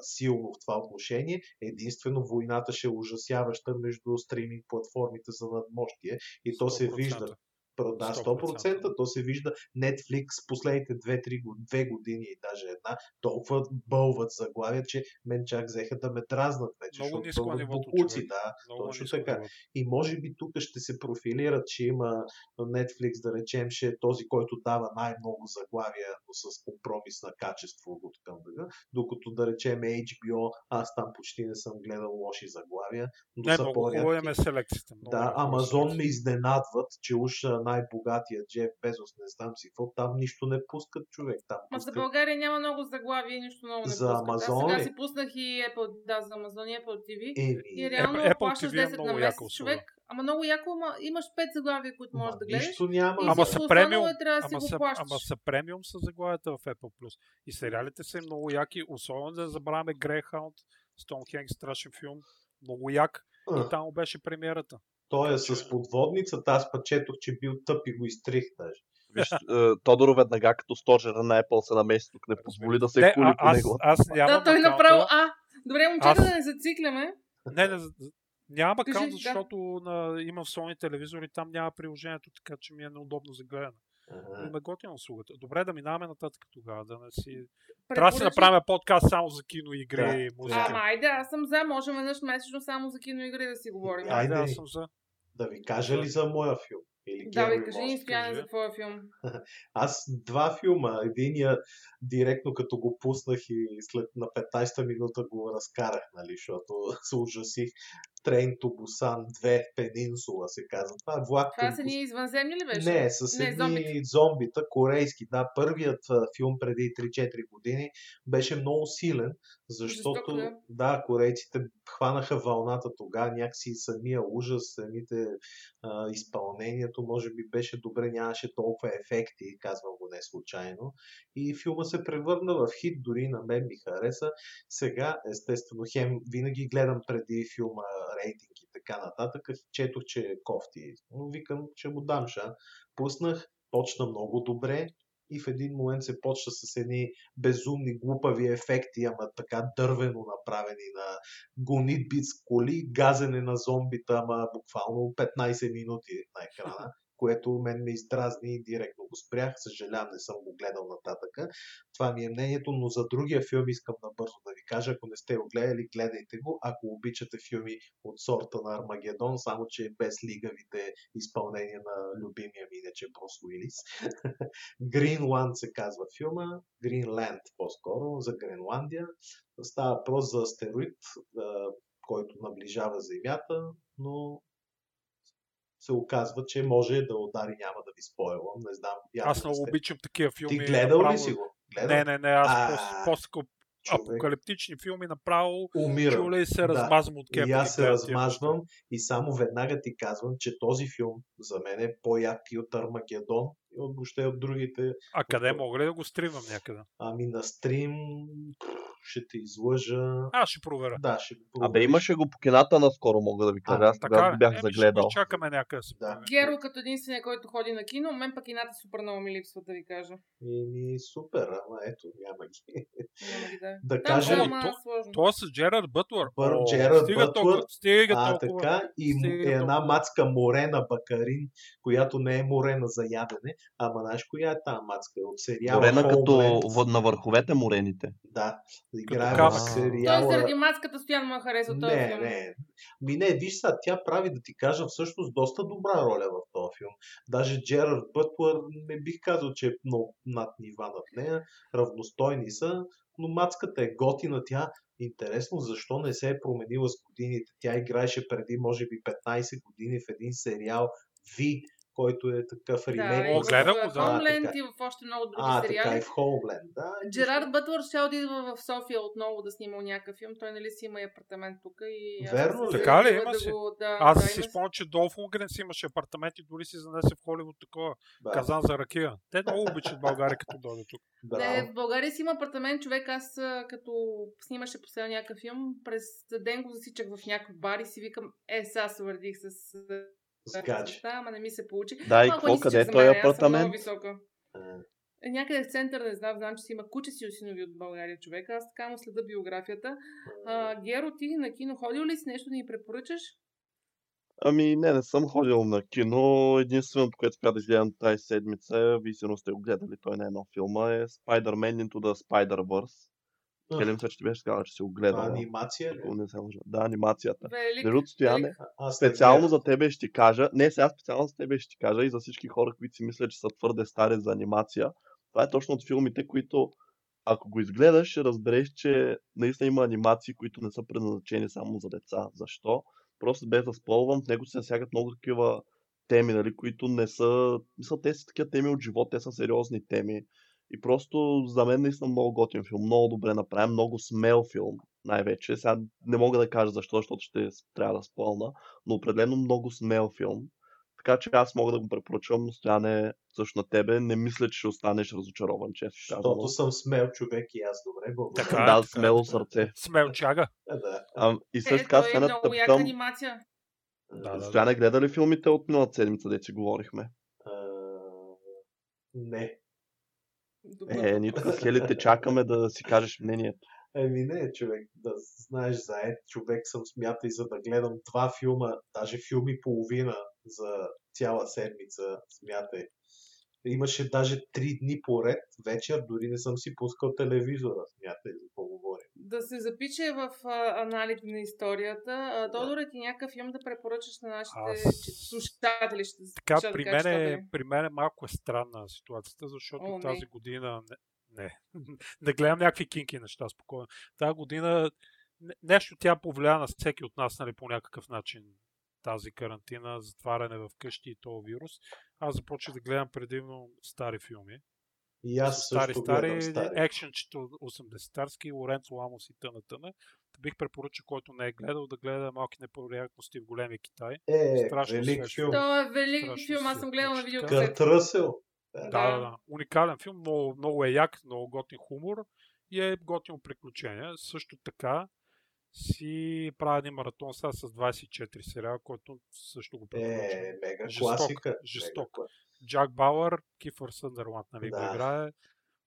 силно в това отношение. Единствено войната ще е ужасяваща между стриминг платформите за надмощие и то се 100%. вижда. Да, 100%. 100%. То се вижда Netflix последните 2-3 две години и даже една толкова бълват заглавия, че мен чак взеха да ме дразнат вече. Много ниско нивото, човек. да. Много Точно ниско така. ниво. И може би тук ще се профилират, че има Netflix, да речем, ще е този, който дава най-много заглавия, но с компромис на качество от към дъга, докато да речем HBO, аз там почти не съм гледал лоши заглавия, но Не, са много по-рядки. е селекцията. много Да, Амазон ме изненадват, че уж най-богатия Джеф Безос, не знам си какво, там нищо не пускат човек. Там Ма за пускат... България няма много заглавия и нищо много не За пускат. Амазон Аз сега си пуснах и Apple, да, за Amazon и Apple TV. Еми, И реално Apple плащаш TV е 10 много на месец човек. Ама много яко, ама имаш 5 заглавия, които можеш ма, да гледаш. нищо няма. И Ама са премиум, е, трябва да си ама го са, плащаш. ама са премиум с заглавията в Apple Plus. И сериалите са много яки, особено да забравяме Greyhound, Хенкс, страшен филм, много як. И там беше премиерата. Той е с подводницата, аз пък четох, че бил тъп и го изтрих даже. Виж, е, Тодор веднага като стожера на Apple се намеси тук, не позволи да се Не, кули а, по аз, него. аз нямам Да, той направо. А, добре, момчета, Аз- да не зацикляме. Не, не, нямам акаунт, да. защото на, имам в Sony телевизор и там няма приложението, така че ми е неудобно за гледане. Ага. Има готина услугата. Добре, да минаваме нататък тогава. Да не си... Трябва да си направим подкаст само за кино, игри Да, и музика. Ама айде, аз съм за, може веднъж месечно само за киноигри да си говорим. Ай, да, айде. аз съм за. Да ви кажа ли за моя филм? Или Да, бе, кажи ни, Стояне, за твоя филм. Аз два филма. Единия директно като го пуснах и след на 15-та минута го разкарах, нали, защото се ужасих. Train to Busan 2 Пенинсула се казва. Това е влак Това към са ни извънземни ли беше? Не, с едни зомбите. зомбита, корейски. Да, първият филм преди 3-4 години беше много силен, защото Жесток, да. да, корейците хванаха вълната тогава, някакси самия ужас, самите а, изпълнението, може би беше добре, нямаше толкова ефекти, казвам го не случайно. И филма се превърна в хит, дори на мен ми хареса. Сега, естествено, хем винаги гледам преди филма рейтинг и така нататък. Четох, че е кофти, но викам, ще му дам шанс. Пуснах, почна много добре и в един момент се почна с едни безумни, глупави ефекти, ама така дървено направени на гонитби с коли, газене на зомбита, ама буквално 15 минути на екрана, което мен ме издразни и директно го спрях. Съжалявам, не съм го гледал нататъка. Това ми е мнението, но за другия филм искам набързо да ви кажа, ако не сте го гледали, гледайте го, ако обичате филми от сорта на Армагедон, само че без лигавите изпълнения на любимия ми иначе Брус Уилис. Greenland се казва филма, Greenland по-скоро, за Гренландия. Става въпрос за астероид, който наближава Земята, но се оказва, че може да удари, няма да ви спойлвам, не знам. Аз много обичам такива филми. Ти гледал направо... ли си го? Гледал? Не, не, не, аз А, по апокалиптични филми направо Умирам. чуля и се Да. размазвам от кепа. И аз се размазвам и само веднага ти казвам, че този филм за мен е по-як и от Армагедон от въобще от другите. А къде мога ли да го стримам някъде? Ами на стрим ще те излъжа. Аз ще проверя. Да, ще го Абе, имаше го по кината наскоро, мога да ви кажа. А, Аз Така го бях Еми, загледал. Ще чакаме някъде да. Геро като единствения, който ходи на кино, мен пък ината супер много ми липсва да ви кажа. Еми, супер, ама ето, няма ги. Няма ги да. Да Там кажем- е, ама То- сложно. Това е с Джерард Бътлър. Бър- О, Джерард стига Бътлър. толкова, стига А, толкова. така, и, Стига е една толкова. мацка Морена Бакарин, която не е Морена за ядене, ама знаеш коя е тази мацка? От сериала Морена като на върховете морените. Да, играе в камък. Той сериала... заради маската стоян ме харесва този Не, филм. не. Ми не, виж сега, тя прави, да ти кажа, всъщност доста добра роля в този филм. Даже Джерард Бътлър не бих казал, че е много над нива над нея. Равностойни са, но мацката е готина. Тя интересно защо не се е променила с годините. Тя играеше преди, може би, 15 години в един сериал Ви, който е такъв Да, ремейк. и О, в гледам го, да. Homeland А, и в още много други А, така и сериали. в Хоумленд, да. Джерард Бътлър ще отида в София отново да снима някакъв филм. Той нали си има и апартамент тук и... Верно ли? Така ли? Има да си. го- Да, Аз да, си спомням, че Долф Лунгрен си имаше апартамент и дори си занесе в Холивуд такова Да, казан за ракия. Те много обичат България, като дойде тук. Не, браво. в България си има апартамент, човек. Аз а, като снимаше последно някакъв филм, през ден го засичах в някой бар и си викам, е, сега се върдих с... С гадже. Да, ама не ми се получи. Да, и какво? Къде е този апартамент? А, Е, Някъде в център, не знам, знам, че си има куче си осинови от България човек. Аз така му следа биографията. А, Геро, ти на кино ходил ли си нещо да ни препоръчаш? Ами не, не съм ходил на кино. Единственото, което спя да гледам тази седмица, вие сигурно сте го гледали, той не е нов филма, е Spider-Man Into the Spider-Verse. Че ти беше казал, че си го гледал. Анимация ли? Не се лъжа. Да, анимацията. Велик. Между Стояне, велик. Аз специално за тебе ще ти кажа, не сега специално за тебе ще ти кажа и за всички хора, които си мислят, че са твърде стари за анимация. Това е точно от филмите, които ако го изгледаш, ще разбереш, че наистина има анимации, които не са предназначени само за деца. Защо? Просто без да спълвам, в него се засягат много такива теми, нали, които не са... Мисля, те са такива теми от живот, те са сериозни теми. И просто за мен наистина много готин филм, много добре направен, много смел филм най-вече. Сега не мога да кажа защо, защото ще трябва да спълна, но определено много смел филм. Така че аз мога да го препоръчвам, но стояне също на тебе. Не мисля, че ще останеш разочарован, често. Защото съм смел човек и аз добре, благодаря. Така е, Да, така е, смело така е. сърце. Смелчага. Е, да. А, и Е, също така, е много яка анимация. Да, да, Стояне, гледа ли филмите от миналата седмица, де си говорихме? А, не. Добре. Е, нито с Хели те чакаме да си кажеш мнението. Еми не, човек, да знаеш заед човек съм смята и за да гледам два филма, даже филм и половина за цяла седмица, смятай. Имаше даже три дни поред, вечер, дори не съм си пускал телевизора, смятай за какво говорим. Да се запише в а, аналите на историята. А, Тодоре, ти някакъв филм да препоръчаш на нашите Аз- слушатели. Ще, Така, ще да при мен, е, при мен е малко е странна ситуацията, защото О, не. тази година не, не, не гледам някакви кинки неща спокойно. Тази година не- нещо тя повлия на всеки от нас нали, по някакъв начин тази карантина, затваряне в къщи и този вирус. Аз започнах да гледам предимно стари филми. И аз стари, също стари, гледам стари. екшенчета 80-тарски, Лоренцо Ламос и тъна тъна. Бих препоръчал, който не е гледал, да гледа малки неприятности в големия Китай. Е, страшно велик свеж филм. Той е велик Страшно филм, аз съм гледала на видео така. Кърт Ръсел. Да, да, да. Уникален филм, много, много е як, много готин хумор и е готино приключение. Също така си правя един маратон сега с 24 сериала, който също го препоръчвам. Е, мега Жесток, класика. жесток. Мега класика. Джак Бауър, Кифър Съндърланд, нали Да. го играе.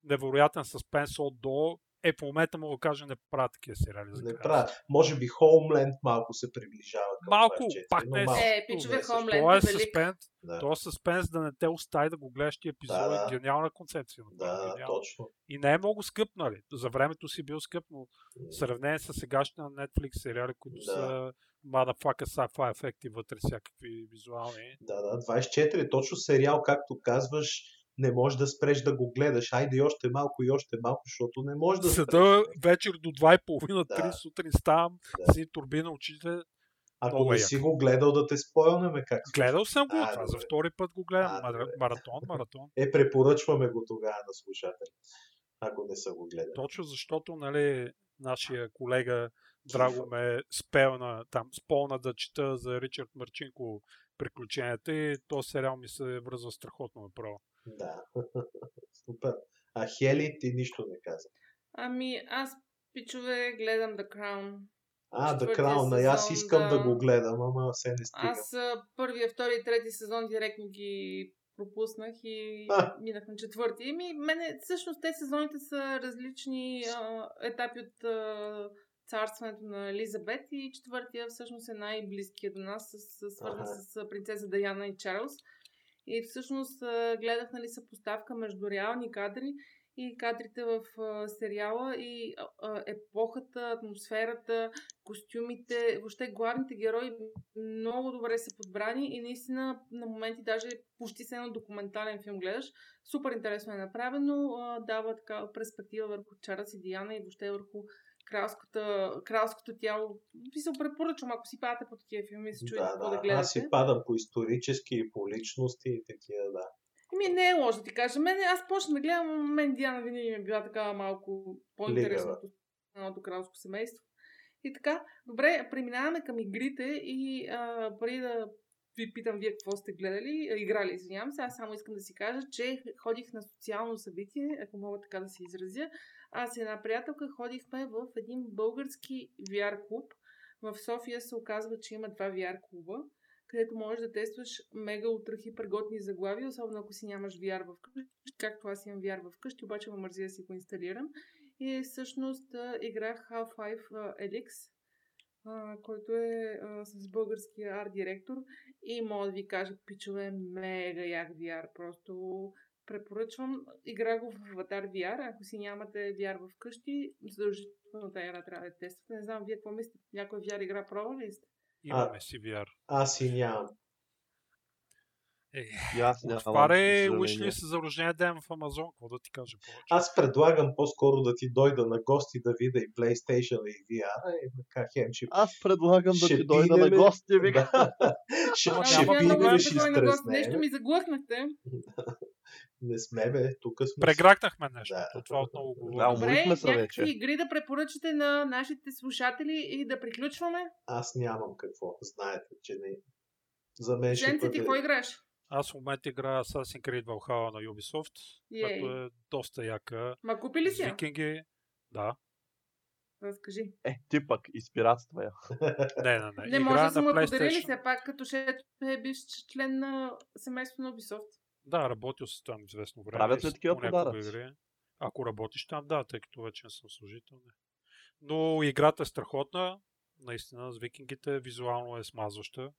Невероятен съспенс от до Е, в момента мога да кажа, не правят такива сериали. За Не края. правя. Може би Homeland малко се приближава към Малко, 24, пак не е малко. Е, пичове, е. Homeland Това е е съспенс, Да, то е съспенс да не те остави да го гледаш ти епизод. Да, да. Гениална концепция. да, гениална. точно. И не е много скъп, нали? За времето си бил скъп, но в сравнение с сегашните на Netflix сериали, които Да. са motherfucker sci-fi ефекти вътре, всякакви визуални. Да, да, 24. Точно сериал, както казваш, не можеш да спреш да го гледаш. Айде още малко и още малко, защото не можеш да спреш. Седа вечер до 2.30-3 Да. сутрин ставам Да. си турбина очите. Ако не си го гледал, да те спойнеме как. се Гледал съм го, А, това за втори път го гледам. А. Маратон, маратон. Е, препоръчваме го тогава на слушатели, ако не са го гледали. Точно защото, нали, нашия колега Драго ме спелна, там, сполна да чета за Ричард Марчинко приключенията и този сериал ми се връзва страхотно направо. Да. Супер. А Хели ти нищо не каза. Ами, аз, пичове, гледам The Crown. А, Четвъртия Crown, и аз сезон, искам да. да. го гледам, ама все не стига. Аз а, първия, втори и трети сезон директно ги пропуснах и А. минах на четвърти. Ми, мене, всъщност те сезоните са различни а, етапи от а, царстването на Елизабет и четвъртия всъщност е най-близкия до нас, свързан Аха. с принцеса Даяна и Чарлз. И всъщност гледах нали, съпоставка между реални кадри и кадрите в сериала и епохата, атмосферата, костюмите, въобще главните герои много добре са подбрани и наистина на моменти даже почти се едно документален филм гледаш. Супер интересно е направено, дава така перспектива върху Чарлз и Диана и въобще върху кралската, кралското тяло. Ви се препоръчвам, ако си падате по такива филми се чуете Да, какво да, да. гледате. Аз си падам по исторически и по личности и такива, да. Ами не е лошо да ти кажа. Мене, аз почнах да гледам, мен Диана винаги ми е била така малко по-интересно Лигава. от останалото кралско семейство. И така, добре, преминаваме към игрите и а, преди да ви питам вие какво сте гледали, а, играли, извинявам се, аз само искам да си кажа, че ходих на социално събитие, ако мога така да се изразя. Аз и една приятелка ходихме в един български VR клуб. В София се оказва, че има два VR клуба където можеш да тестваш мега ултра хипер готни заглавия, особено ако си нямаш VR в къщи, както аз имам VR в къщи, обаче ме мързи да си го инсталирам. И всъщност играх Half-Life Elix, който е с българския арт директор и мога да ви кажа, пичове, мега як VR, просто препоръчвам. Игра го в Avatar VR, ако си нямате VR в къщи, задължително тази игра трябва да тествате. Не знам, вие какво мислите? Някоя VR игра пробвали ли сте? Имаме си VR. Аз и нямам. Е, аз нямам, отваряй за рождения ден в Амазон, какво да ти кажа повече? Аз предлагам по-скоро да ти дойда на гости да видя и PlayStation и VR. И така хем ще... Аз предлагам да Ще ти дойда на гости, вика. Да. ще, ще проблем, и ще да гости. Нещо ми заглъхнахте. Не сме, бе. Тук сме. Прегракнахме нещо. Да. Да. Това отново Да, говорим. уморихме Добре, се някакви вече. игри да препоръчате на нашите слушатели и да приключваме. Аз нямам какво. Знаете, че не. За мен ще Женце, ти какво играеш? Аз в момента играя Assassin's Creed Valhalla на Ubisoft, Ей. която е доста яка. Ма купи ли си я? викинги. Да. Разкажи. Е, ти пък, изпиратства я. Не, не, не. Не може да са му подарили все пак, като ще е бивш член на семейството на Ubisoft. Да, работил съм там известно време. Правят ли такива подаръци? Ако работиш там, да, тъй като вече не съм служител. Не. Но играта е страхотна. Наистина, с викингите визуално е смазваща.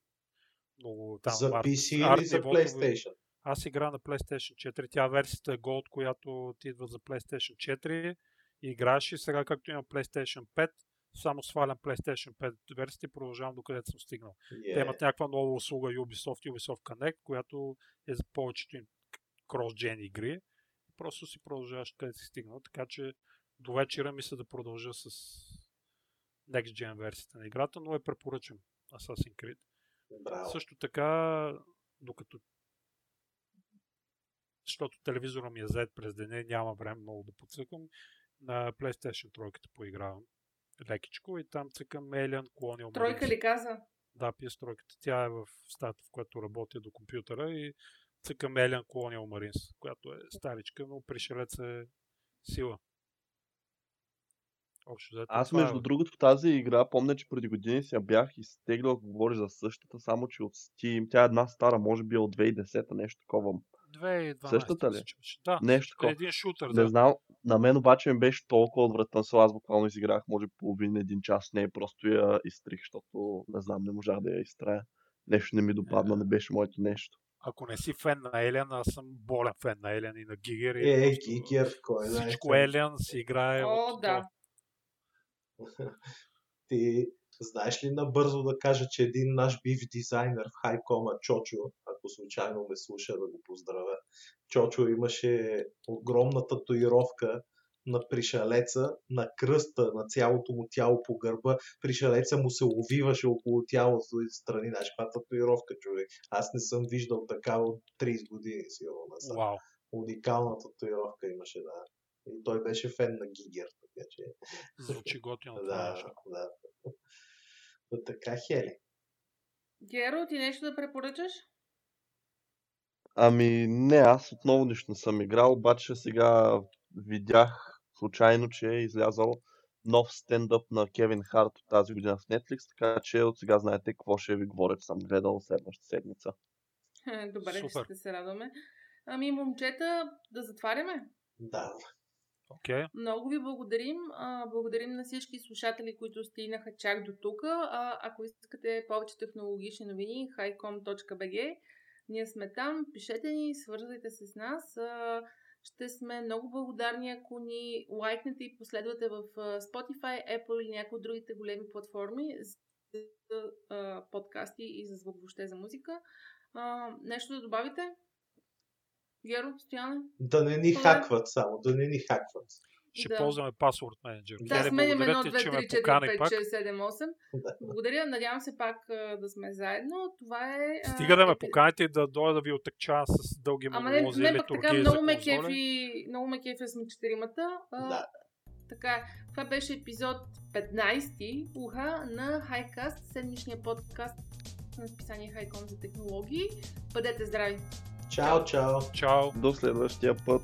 Много там За PC арт или за PlayStation? Аз играя на PlayStation 4. Тя версията е Gold, която ти идва за PlayStation 4. И играеш и сега, както има PlayStation 5, само свалям PlayStation 5 версията и продължавам докъдето съм стигнал. Yeah. Те имат някаква нова услуга Ubisoft, Ubisoft Connect, която е за повечето им cross-gen игри. Просто си продължаваш където си стигнал. Така че до вечера мисля да продължа с Next Gen версията на играта, но е препоръчам Assassin's Creed. Браво. Също така, докато защото телевизора ми е зает през деня, няма време много да подсъкам, на PlayStation 3 поигравам лекичко и там цъкам Alien Colonial Тройка Marines. ли каза? Да, PS тройката. Тя е в стата, в която работя до компютъра и цъкам Alien Colonial Marines, която е старичка, но пришелец е сила. Общо взето, Аз, е, между бе. другото, тази игра, помня, че преди години си я бях изтеглил, ако говориш за същата, само че от Steam. Тя е една стара, може би от 2010 нещо такова. 2012 Същата ли? Да, Нещо е такова. един шутър, Не да. знам, На мен обаче ми беше толкова отвратен, аз буквално изиграх, може половин един час, не просто я изтрих, защото не знам, не можах да я изтрая. Нещо не ми допадна, не беше моето нещо. Ако не си фен на Елен, аз съм болен фен на Елен и на Гигер. и Е, Гигер, кой знае. Всичко Елен си играе. О, от да. Ти знаеш ли набързо да кажа, че един наш бив дизайнер в Хайкома, Чочо, ако случайно ме слуша да го поздравя, Чочо имаше огромна татуировка на пришалеца, на кръста, на цялото му тяло по гърба. Пришалеца му се увиваше около тялото и страни. Знаеш, каква татуировка, човек. Аз не съм виждал такава от 30 години, сигурно. Вау. Уникална татуировка имаше, да. И той беше фен на Гигер, така че... Звучи готино. това Да, нещо. да. Но така, Хели. Геро, ти нещо да препоръчаш? Ами не, аз отново нищо не съм играл, обаче сега видях случайно, че е излязал нов стендъп на Кевин Харт от тази година в Netflix, така че от сега знаете какво ще ви говоря, че съм гледал следващата седмица. Добре, Супер. ще се радваме. Ами, момчета, да затваряме. Да. Окей. Много ви благодарим. Благодарим на всички слушатели, които стигнаха чак до тук. Ако искате повече технологични новини, highcom.bg. Ние сме там. Пишете ни, свързвайте се с нас. Ще сме много благодарни, ако ни лайкнете и последвате в Spotify, Apple или някои от другите големи платформи за подкасти и за звук въобще за музика. Нещо да добавите? Геро, Стояне? Да не ни Добре. хакват само, да не ни хакват. Ще Да. ползваме пасворд менеджер. Да, Хеле, сменяме благодаря 1, ти, 2, че ме 3, 4, покани 5, пак. 6, 7, 8. Да. Благодаря, надявам се пак да сме заедно. Това е... Стига да ме поканите и да дойда да ви отекчавам с дълги Ама не, монолози не или пък така тургии за много ме кефи, много ме кефи сме четиримата. А, Да. Така, е. това беше епизод 15 уха на Highcast, седмичния подкаст на списание Highcom за технологии. Бъдете здрави! Чао, чао! Чао! До следващия път!